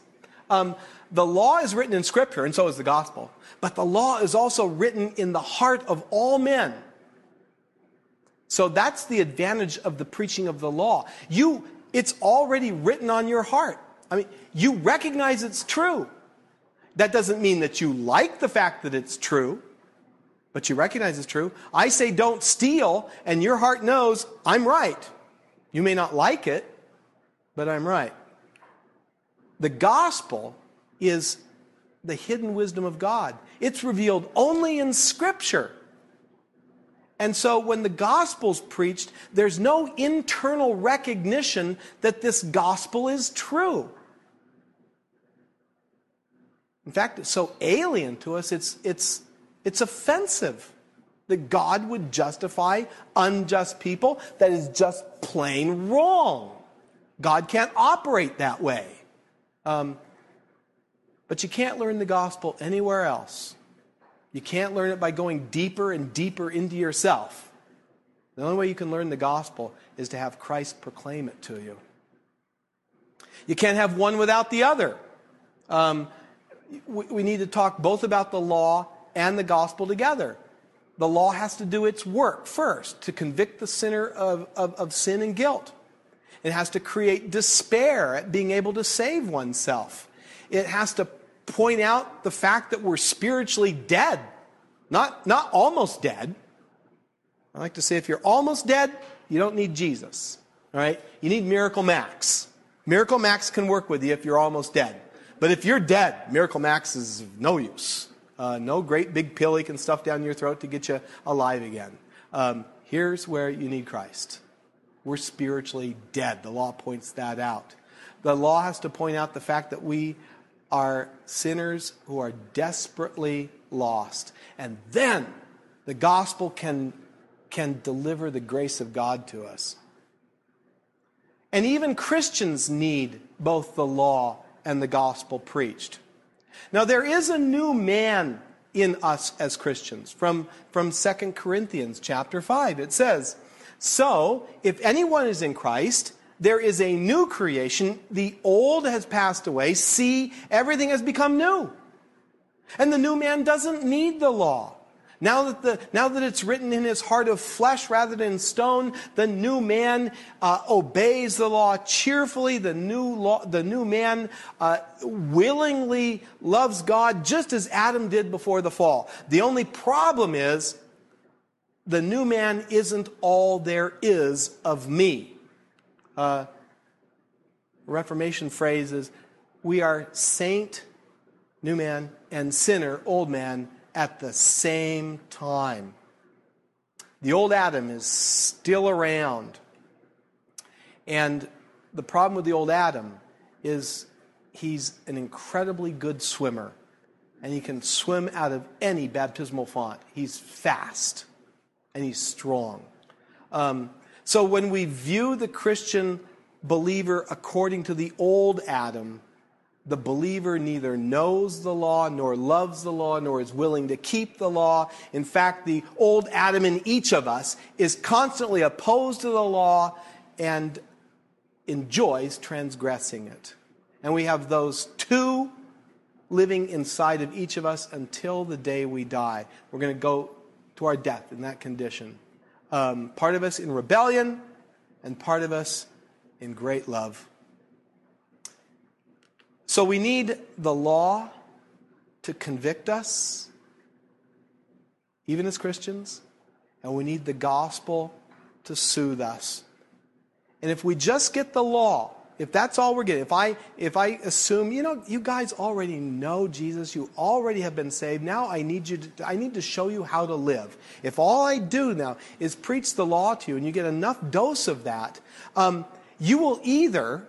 Um, the law is written in Scripture, and so is the gospel. But the law is also written in the heart of all men. So that's the advantage of the preaching of the law. You, it's already written on your heart. I mean, you recognize it's true. That doesn't mean that you like the fact that it's true, but you recognize it's true. I say don't steal, and your heart knows I'm right. You may not like it, but I'm right. The gospel is the hidden wisdom of God. It's revealed only in Scripture. And so when the gospel's preached, there's no internal recognition that this gospel is true. In fact, it's so alien to us, it's, it's, it's offensive that God would justify unjust people. That is just plain wrong. God can't operate that way. Um, but you can't learn the gospel anywhere else. You can't learn it by going deeper and deeper into yourself. The only way you can learn the gospel is to have Christ proclaim it to you. You can't have one without the other. Um, we, we need to talk both about the law and the gospel together the law has to do its work first to convict the sinner of, of, of, sin and guilt. It has to create despair at being able to save oneself. It has to point out the fact that we're spiritually dead Not, not almost dead. I like to say if you're almost dead, you don't need Jesus. All right? You need Miracle Max. Miracle Max can work with you if you're almost dead. But if you're dead, Miracle Max is no use. Uh, no great big pill he can stuff down your throat to get you alive again. Um, here's where you need Christ. We're spiritually dead. The law points that out. The law has to point out the fact that we are sinners who are desperately lost. And then the gospel can, can deliver the grace of God to us. And even Christians need both the law and the gospel preached. Now, there is a new man in us as Christians. From, from 2 Corinthians chapter 5, it says, So, if anyone is in Christ, there is a new creation. The old has passed away. See, everything has become new. And the new man doesn't need the law. Now that, the, now that it's written in his heart of flesh rather than stone, the new man uh, obeys the law cheerfully. The new, law, the new man uh, willingly loves God just as Adam did before the fall. The only problem is the new man isn't all there is of me. Uh, Reformation phrase is we are saint, new man, and sinner, old man at the same time. The old Adam is still around. And the problem with the old Adam is he's an incredibly good swimmer. And he can swim out of any baptismal font. He's fast and he's strong. Um, so when we view the Christian believer according to the old Adam, the believer neither knows the law, nor loves the law, nor is willing to keep the law. In fact, the old Adam in each of us is constantly opposed to the law and enjoys transgressing it. And we have those two living inside of each of us until the day we die. We're going to go to our death in that condition. Um, part of us in rebellion, and part of us in great love. So we need the law to convict us, even as Christians, and we need the gospel to soothe us. And if we just get the law, if that's all we're getting, if I if I assume, you know, you guys already know Jesus, you already have been saved. Now I need you to I need to show you how to live. If all I do now is preach the law to you, and you get enough dose of that, um, you will either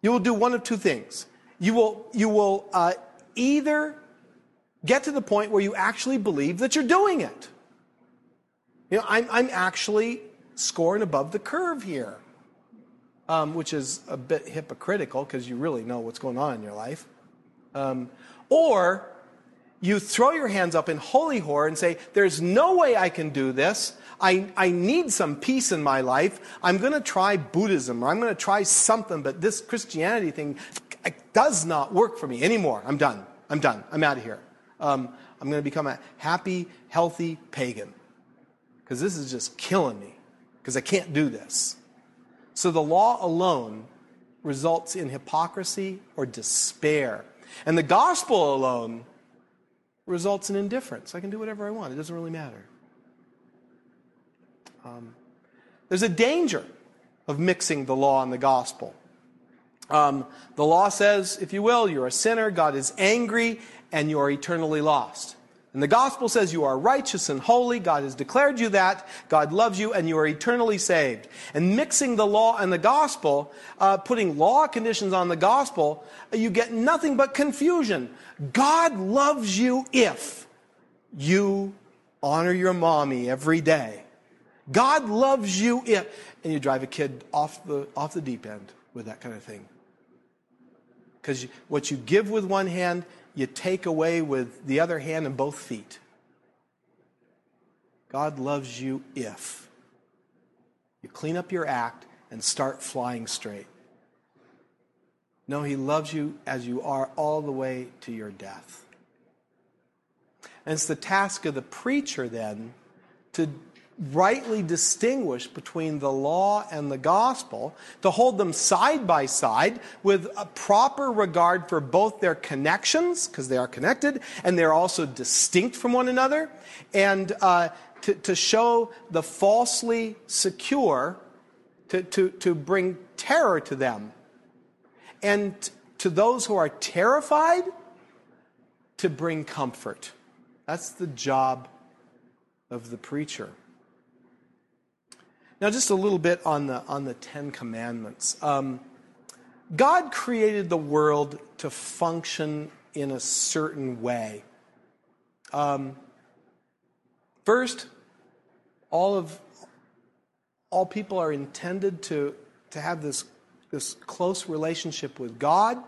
you will do one of two things you will, you will uh, either get to the point where you actually believe that you're doing it. You know, I'm, I'm actually scoring above the curve here, um, which is a bit hypocritical because you really know what's going on in your life. Um, or you throw your hands up in holy horror and say, There's no way I can do this. I, I need some peace in my life. I'm going to try Buddhism or I'm going to try something, but this Christianity thing does not work for me anymore. I'm done. I'm done. I'm out of here. Um, I'm going to become a happy, healthy pagan because this is just killing me because I can't do this. So the law alone results in hypocrisy or despair. And the gospel alone results in indifference. I can do whatever I want, it doesn't really matter. Um, there's a danger of mixing the law and the gospel. Um, the law says, if you will, you're a sinner, God is angry, and you are eternally lost. And the gospel says you are righteous and holy, God has declared you that, God loves you, and you are eternally saved. And mixing the law and the gospel, uh, putting law conditions on the gospel, you get nothing but confusion. God loves you if you honor your mommy every day. God loves you if, and you drive a kid off the, off the deep end with that kind of thing. Because what you give with one hand, you take away with the other hand and both feet. God loves you if you clean up your act and start flying straight. No, He loves you as you are all the way to your death. And it's the task of the preacher then to rightly distinguish between the law and the gospel, to hold them side by side with a proper regard for both their connections, because they are connected, and they're also distinct from one another, and uh, to, to show the falsely secure, to, to, to bring terror to them. And to those who are terrified, to bring comfort. That's the job of the preacher. Now, just a little bit on the, on the Ten Commandments. Um, God created the world to function in a certain way. Um, first, all of all people are intended to, to have this, this close relationship with God.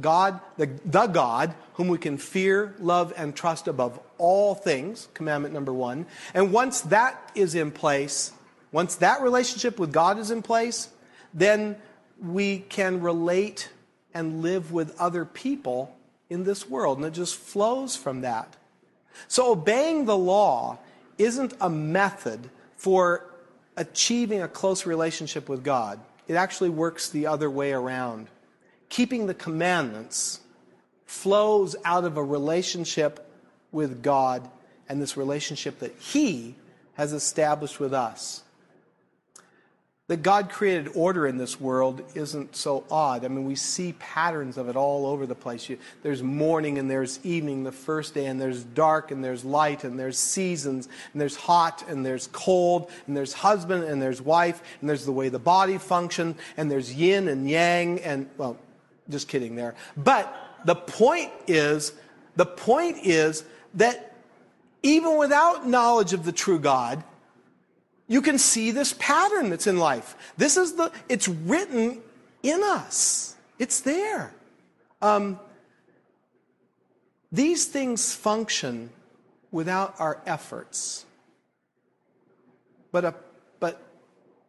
God, the, the God, whom we can fear, love, and trust above all things, commandment number one. And once that is in place, once that relationship with God is in place, then we can relate and live with other people in this world. And it just flows from that. So obeying the law isn't a method for achieving a close relationship with God. It actually works the other way around. Keeping the commandments flows out of a relationship with God and this relationship that He has established with us that God created order in this world isn't so odd. I mean, we see patterns of it all over the place. You, there's morning and there's evening the first day, and there's dark and there's light, and there's seasons, and there's hot and there's cold, and there's husband and there's wife, and there's the way the body functions, and there's yin and yang, and, well, just kidding there. But the point is, the point is that even without knowledge of the true God, you can see this pattern that's in life. This is the, it's written in us. It's there. Um, these things function without our efforts. But, a, but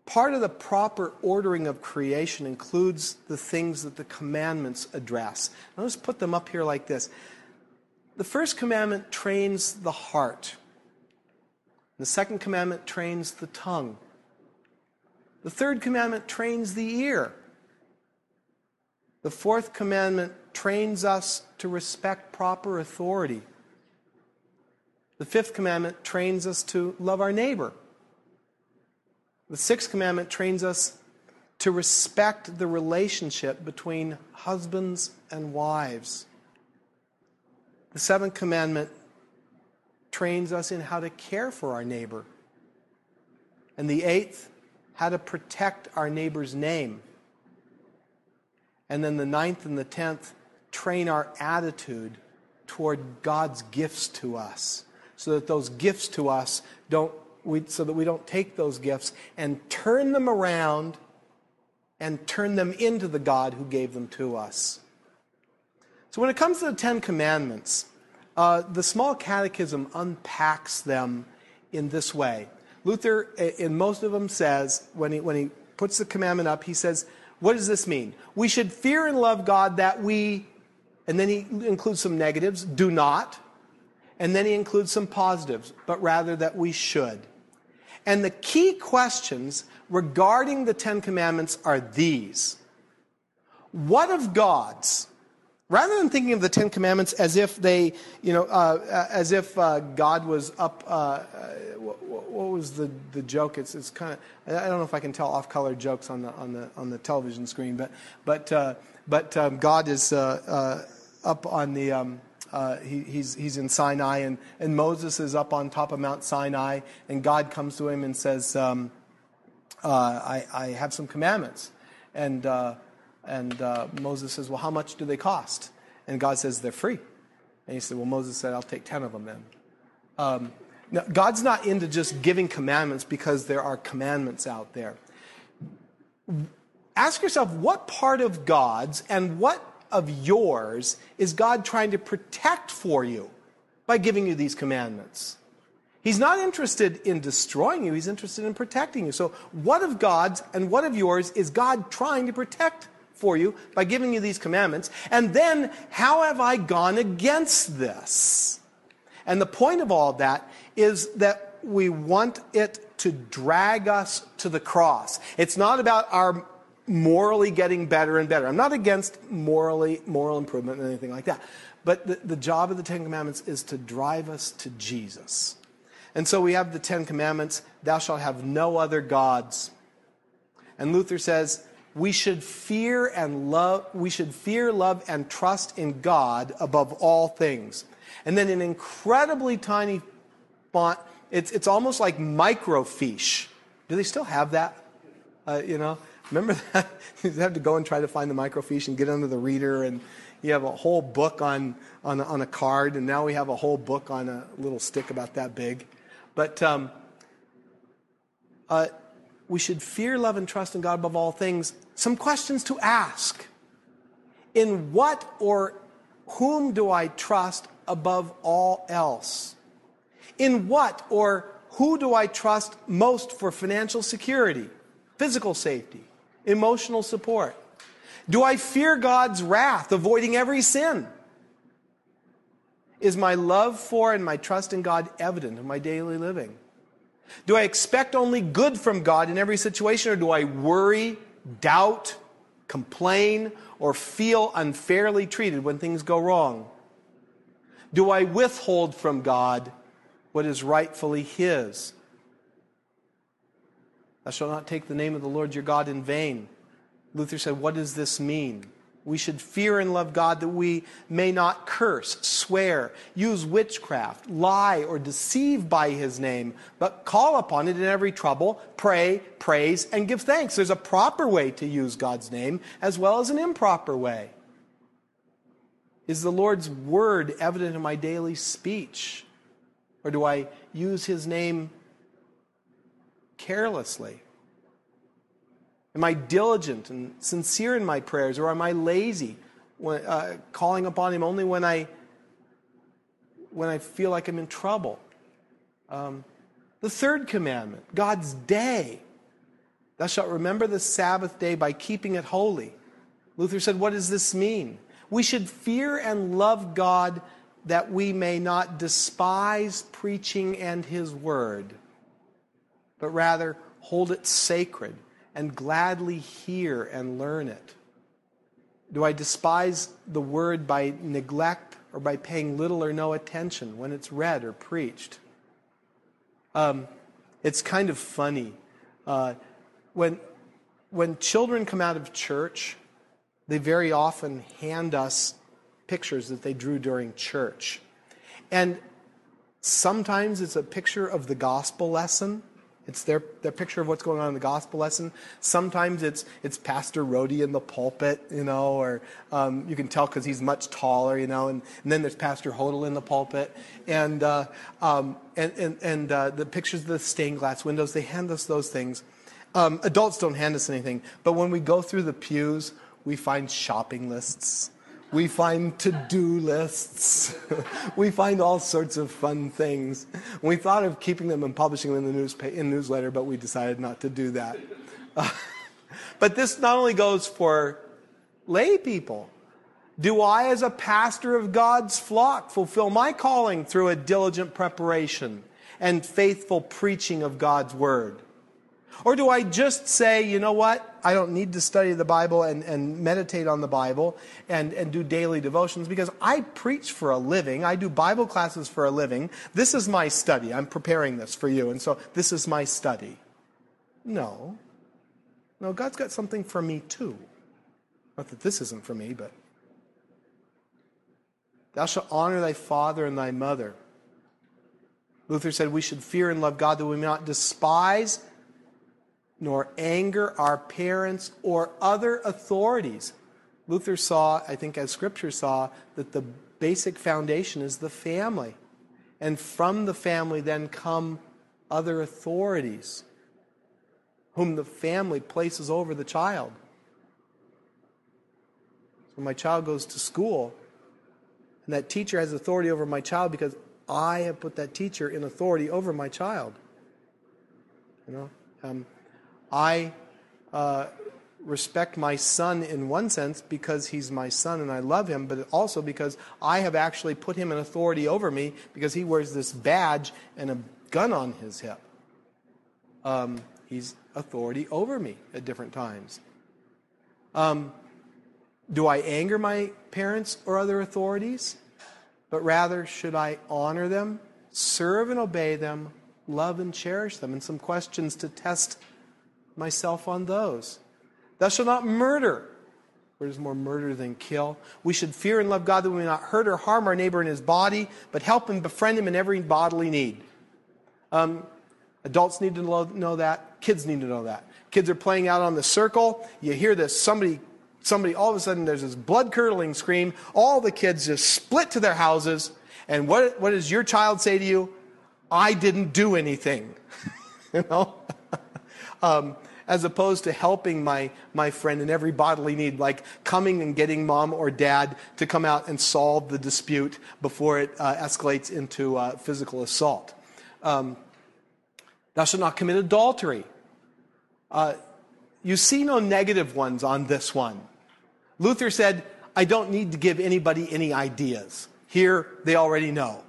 part of the proper ordering of creation includes the things that the commandments address. I'll just put them up here like this. The first commandment trains the heart. The second commandment trains the tongue. The third commandment trains the ear. The fourth commandment trains us to respect proper authority. The fifth commandment trains us to love our neighbor. The sixth commandment trains us to respect the relationship between husbands and wives. The seventh commandment trains us in how to care for our neighbor. And the eighth, how to protect our neighbor's name. And then the ninth and the tenth, train our attitude toward God's gifts to us so that those gifts to us don't we, so that we don't take those gifts and turn them around and turn them into the God who gave them to us. So when it comes to the 10 commandments, uh, the small catechism unpacks them in this way. Luther, in most of them, says, when he, when he puts the commandment up, he says, What does this mean? We should fear and love God that we, and then he includes some negatives, do not. And then he includes some positives, but rather that we should. And the key questions regarding the Ten Commandments are these What of God's? Rather than thinking of the Ten Commandments as if they, you know, uh, uh as if uh, God was up, uh, uh what, what, was the, the joke? It's, it's kind of, I don't know if I can tell off-color jokes on the, on the, on the television screen, but, but, uh, but um, God is up on the, um, he, he's, he's in Sinai, and, and Moses is up on top of Mount Sinai, and God comes to him and says, um, I, I have some commandments. And, and uh, Moses says, Well, how much do they cost? And God says, They're free. And he said, Well, Moses said, I'll take 10 of them then. Um, now, God's not into just giving commandments because there are commandments out there. Ask yourself what part of God's and what of yours is God trying to protect for you by giving you these commandments? He's not interested in destroying you, he's interested in protecting you. So, what of God's and what of yours is God trying to protect for you by giving you these commandments. And then, how have I gone against this? And the point of all of that is that we want it to drag us to the cross. It's not about our morally getting better and better. I'm not against morally moral improvement or anything like that. But the, the job of the Ten Commandments is to drive us to Jesus. And so we have the Ten Commandments Thou shalt have no other gods. And Luther says, we should fear and love, we should fear, love, and trust in God above all things. And then an incredibly tiny font, it's, it's almost like microfiche. Do they still have that? Uh, you know, remember that? you have to go and try to find the microfiche and get under the reader, and you have a whole book on, on, on a card, and now we have a whole book on a little stick about that big. But um, uh, we should fear, love, and trust in God above all things. Some questions to ask. In what or whom do I trust above all else? In what or who do I trust most for financial security, physical safety, emotional support? Do I fear God's wrath, avoiding every sin? Is my love for and my trust in God evident in my daily living? Do I expect only good from God in every situation, or do I worry, doubt, complain, or feel unfairly treated when things go wrong? Do I withhold from God what is rightfully His? Thou shalt not take the name of the Lord your God in vain. Luther said, What does this mean? We should fear and love God that we may not curse, swear, use witchcraft, lie, or deceive by his name, but call upon it in every trouble, pray, praise, and give thanks. There's a proper way to use God's name as well as an improper way. Is the Lord's word evident in my daily speech? Or do I use his name carelessly? Am I diligent and sincere in my prayers, or am I lazy, when, uh, calling upon Him only when I when I feel like I'm in trouble? Um, the third commandment, God's day. Thou shalt remember the Sabbath day by keeping it holy. Luther said, What does this mean? We should fear and love God that we may not despise preaching and His word, but rather hold it sacred and gladly hear and learn it? Do I despise the word by neglect or by paying little or no attention when it's read or preached? Um, it's kind of funny. Uh, when, when children come out of church, they very often hand us pictures that they drew during church. And sometimes it's a picture of the gospel lesson, it's their, their picture of what's going on in the gospel lesson. Sometimes it's, it's Pastor Rody in the pulpit, you know, or um, you can tell because he's much taller, you know, and, and then there's Pastor Hodel in the pulpit. And, uh, um, and, and, and uh, the pictures of the stained glass windows, they hand us those things. Um, adults don't hand us anything, but when we go through the pews, we find shopping lists we find to do lists. we find all sorts of fun things. We thought of keeping them and publishing them in the newspa- in newsletter, but we decided not to do that. But this not only goes for lay people. Do I, as a pastor of God's flock, fulfill my calling through a diligent preparation and faithful preaching of God's word? Or do I just say, you know what? I don't need to study the Bible and, and meditate on the Bible and, and do daily devotions because I preach for a living. I do Bible classes for a living. This is my study. I'm preparing this for you. And so this is my study. No. No, God's got something for me too. Not that this isn't for me, but. Thou shalt honor thy father and thy mother. Luther said we should fear and love God that we may not despise nor anger our parents or other authorities. Luther saw, I think, as Scripture saw, that the basic foundation is the family. And from the family then come other authorities, whom the family places over the child. So my child goes to school, and that teacher has authority over my child because I have put that teacher in authority over my child. You know? Um, I uh, respect my son in one sense because he's my son and I love him, but also because I have actually put him in authority over me because he wears this badge and a gun on his hip. Um, he's authority over me at different times. Um, do I anger my parents or other authorities? But rather, should I honor them, serve and obey them, love and cherish them? And some questions to test myself on those. Thou shalt not murder. Where there's more murder than kill. We should fear and love God that we may not hurt or harm our neighbor in his body, but help and befriend him in every bodily need. Um, adults need to know, know that. Kids need to know that. Kids are playing out on the circle. You hear this. Somebody, somebody, all of a sudden, there's this blood curdling scream. All the kids just split to their houses. And what, what does your child say to you? I didn't do anything. you know? Um, as opposed to helping my, my friend in every bodily need, like coming and getting mom or dad to come out and solve the dispute before it uh, escalates into uh, physical assault. Um, thou shalt not commit adultery. Uh, you see no negative ones on this one. Luther said, I don't need to give anybody any ideas. Here, they already know.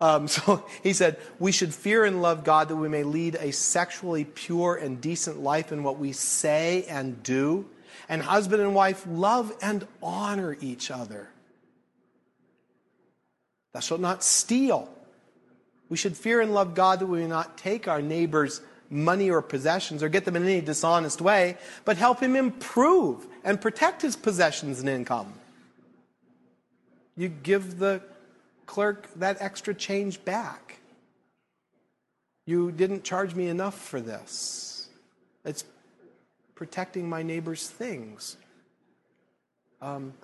Um, so he said, We should fear and love God that we may lead a sexually pure and decent life in what we say and do. And husband and wife love and honor each other. Thou shalt not steal. We should fear and love God that we may not take our neighbor's money or possessions or get them in any dishonest way, but help him improve and protect his possessions and income. You give the clerk that extra change back. You didn't charge me enough for this. It's protecting my neighbor's things. Um,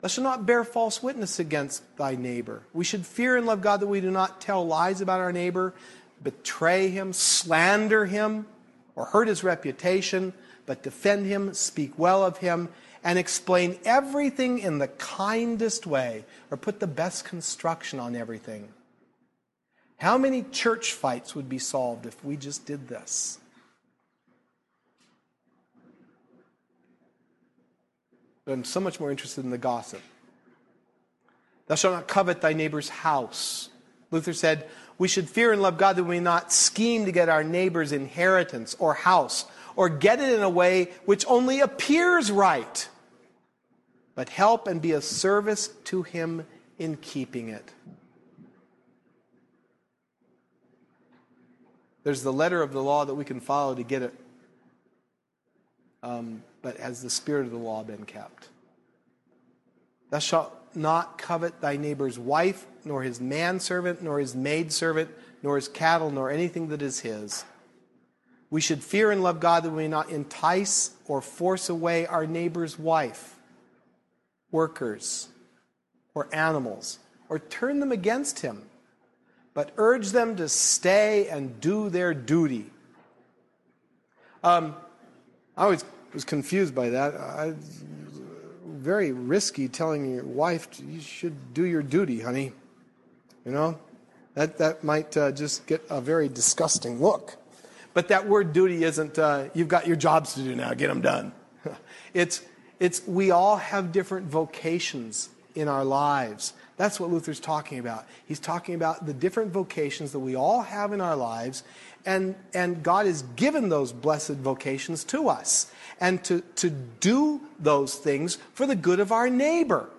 Thou shalt not bear false witness against thy neighbor. We should fear and love God that we do not tell lies about our neighbor, betray him, slander him, or hurt his reputation, but defend him, speak well of him, and explain everything in the kindest way, or put the best construction on everything. How many church fights would be solved if we just did this? I'm so much more interested in the gossip. Thou shalt not covet thy neighbor's house. Luther said, We should fear and love God that we not scheme to get our neighbor's inheritance or house, or get it in a way which only appears right, but help and be a service to him in keeping it. There's the letter of the law that we can follow to get it. Um, but has the spirit of the law been kept? Thou shalt not covet thy neighbor's wife, nor his manservant, nor his maidservant, nor his cattle, nor anything that is his. We should fear and love God that we may not entice or force away our neighbor's wife, workers, or animals, or turn them against him, but urge them to stay and do their duty. Um, I always was confused by that. I, very risky telling your wife you should do your duty, honey. You know, that that might uh, just get a very disgusting look. But that word duty isn't. Uh, you've got your jobs to do now. Get them done. it's it's we all have different vocations in our lives. That's what Luther's talking about. He's talking about the different vocations that we all have in our lives, and, and God has given those blessed vocations to us and to, to do those things for the good of our neighbor.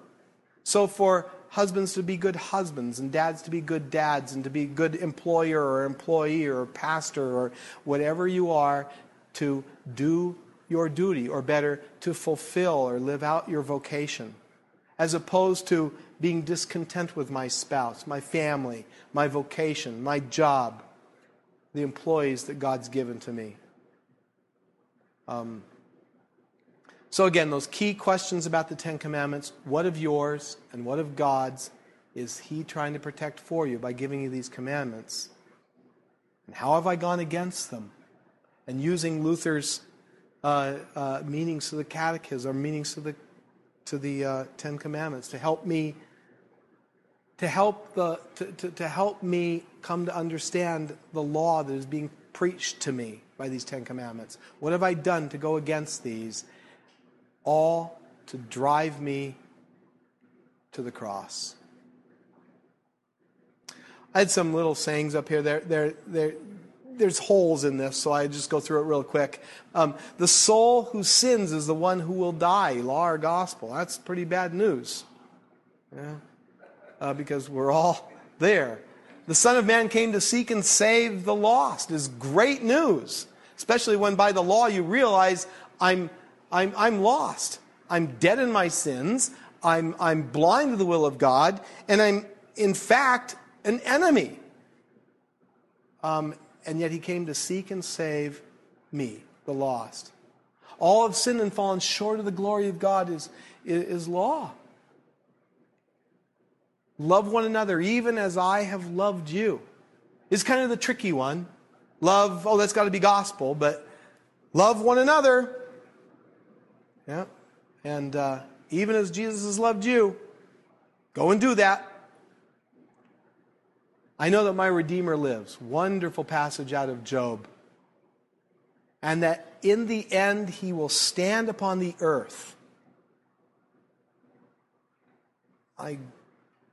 So, for husbands to be good husbands and dads to be good dads and to be good employer or employee or pastor or whatever you are, to do your duty, or better, to fulfill or live out your vocation, as opposed to being discontent with my spouse, my family, my vocation, my job, the employees that God's given to me. Um, so, again, those key questions about the Ten Commandments what of yours and what of God's is He trying to protect for you by giving you these commandments? And how have I gone against them? And using Luther's uh, uh, meanings to the Catechism or meanings to the, to the uh, Ten Commandments to help me. To help, the, to, to, to help me come to understand the law that is being preached to me by these Ten Commandments. What have I done to go against these? all to drive me to the cross. I had some little sayings up here. There, there, there, there's holes in this, so I just go through it real quick. Um, the soul who sins is the one who will die. Law or gospel? That's pretty bad news. Yeah, uh, because we're all there. The Son of Man came to seek and save the lost is great news, especially when by the law you realize I'm, I'm, I'm lost. I'm dead in my sins. I'm, I'm blind to the will of God, and I'm, in fact, an enemy. Um, and yet he came to seek and save me, the lost. All have sinned and fallen short of the glory of God is, is, law. Love one another even as I have loved you. Is kind of the tricky one. Love, oh, that's got to be gospel, but love one another. Yeah. And uh, even as Jesus has loved you, go and do that. I know that my Redeemer lives. Wonderful passage out of Job. And that in the end he will stand upon the earth. I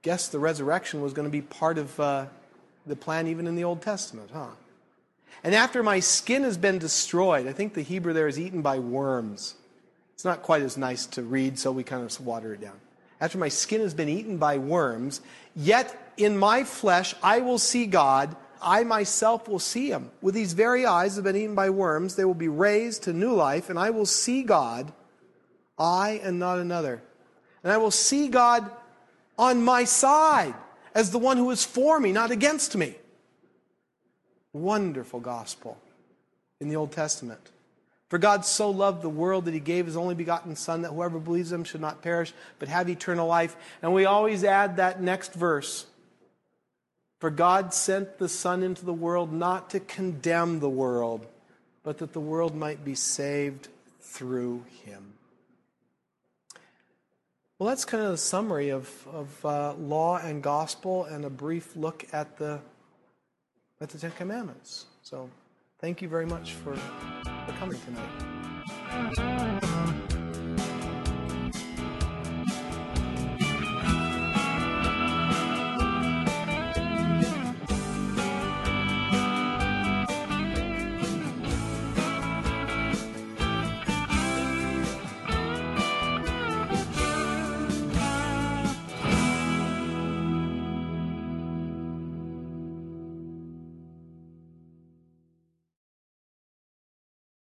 guess the resurrection was going to be part of uh, the plan even in the Old Testament, huh? And after my skin has been destroyed, I think the Hebrew there is eaten by worms. It's not quite as nice to read, so we kind of water it down. After my skin has been eaten by worms, yet in my flesh I will see God. I myself will see him. With these very eyes that have been eaten by worms, they will be raised to new life, and I will see God, I and not another. And I will see God on my side as the one who is for me, not against me. Wonderful gospel in the Old Testament. For God so loved the world that he gave his only begotten Son, that whoever believes him should not perish, but have eternal life. And we always add that next verse. For God sent the Son into the world not to condemn the world, but that the world might be saved through him. Well, that's kind of the summary of, of uh, law and gospel and a brief look at the, at the Ten Commandments. So thank you very much for, for coming tonight.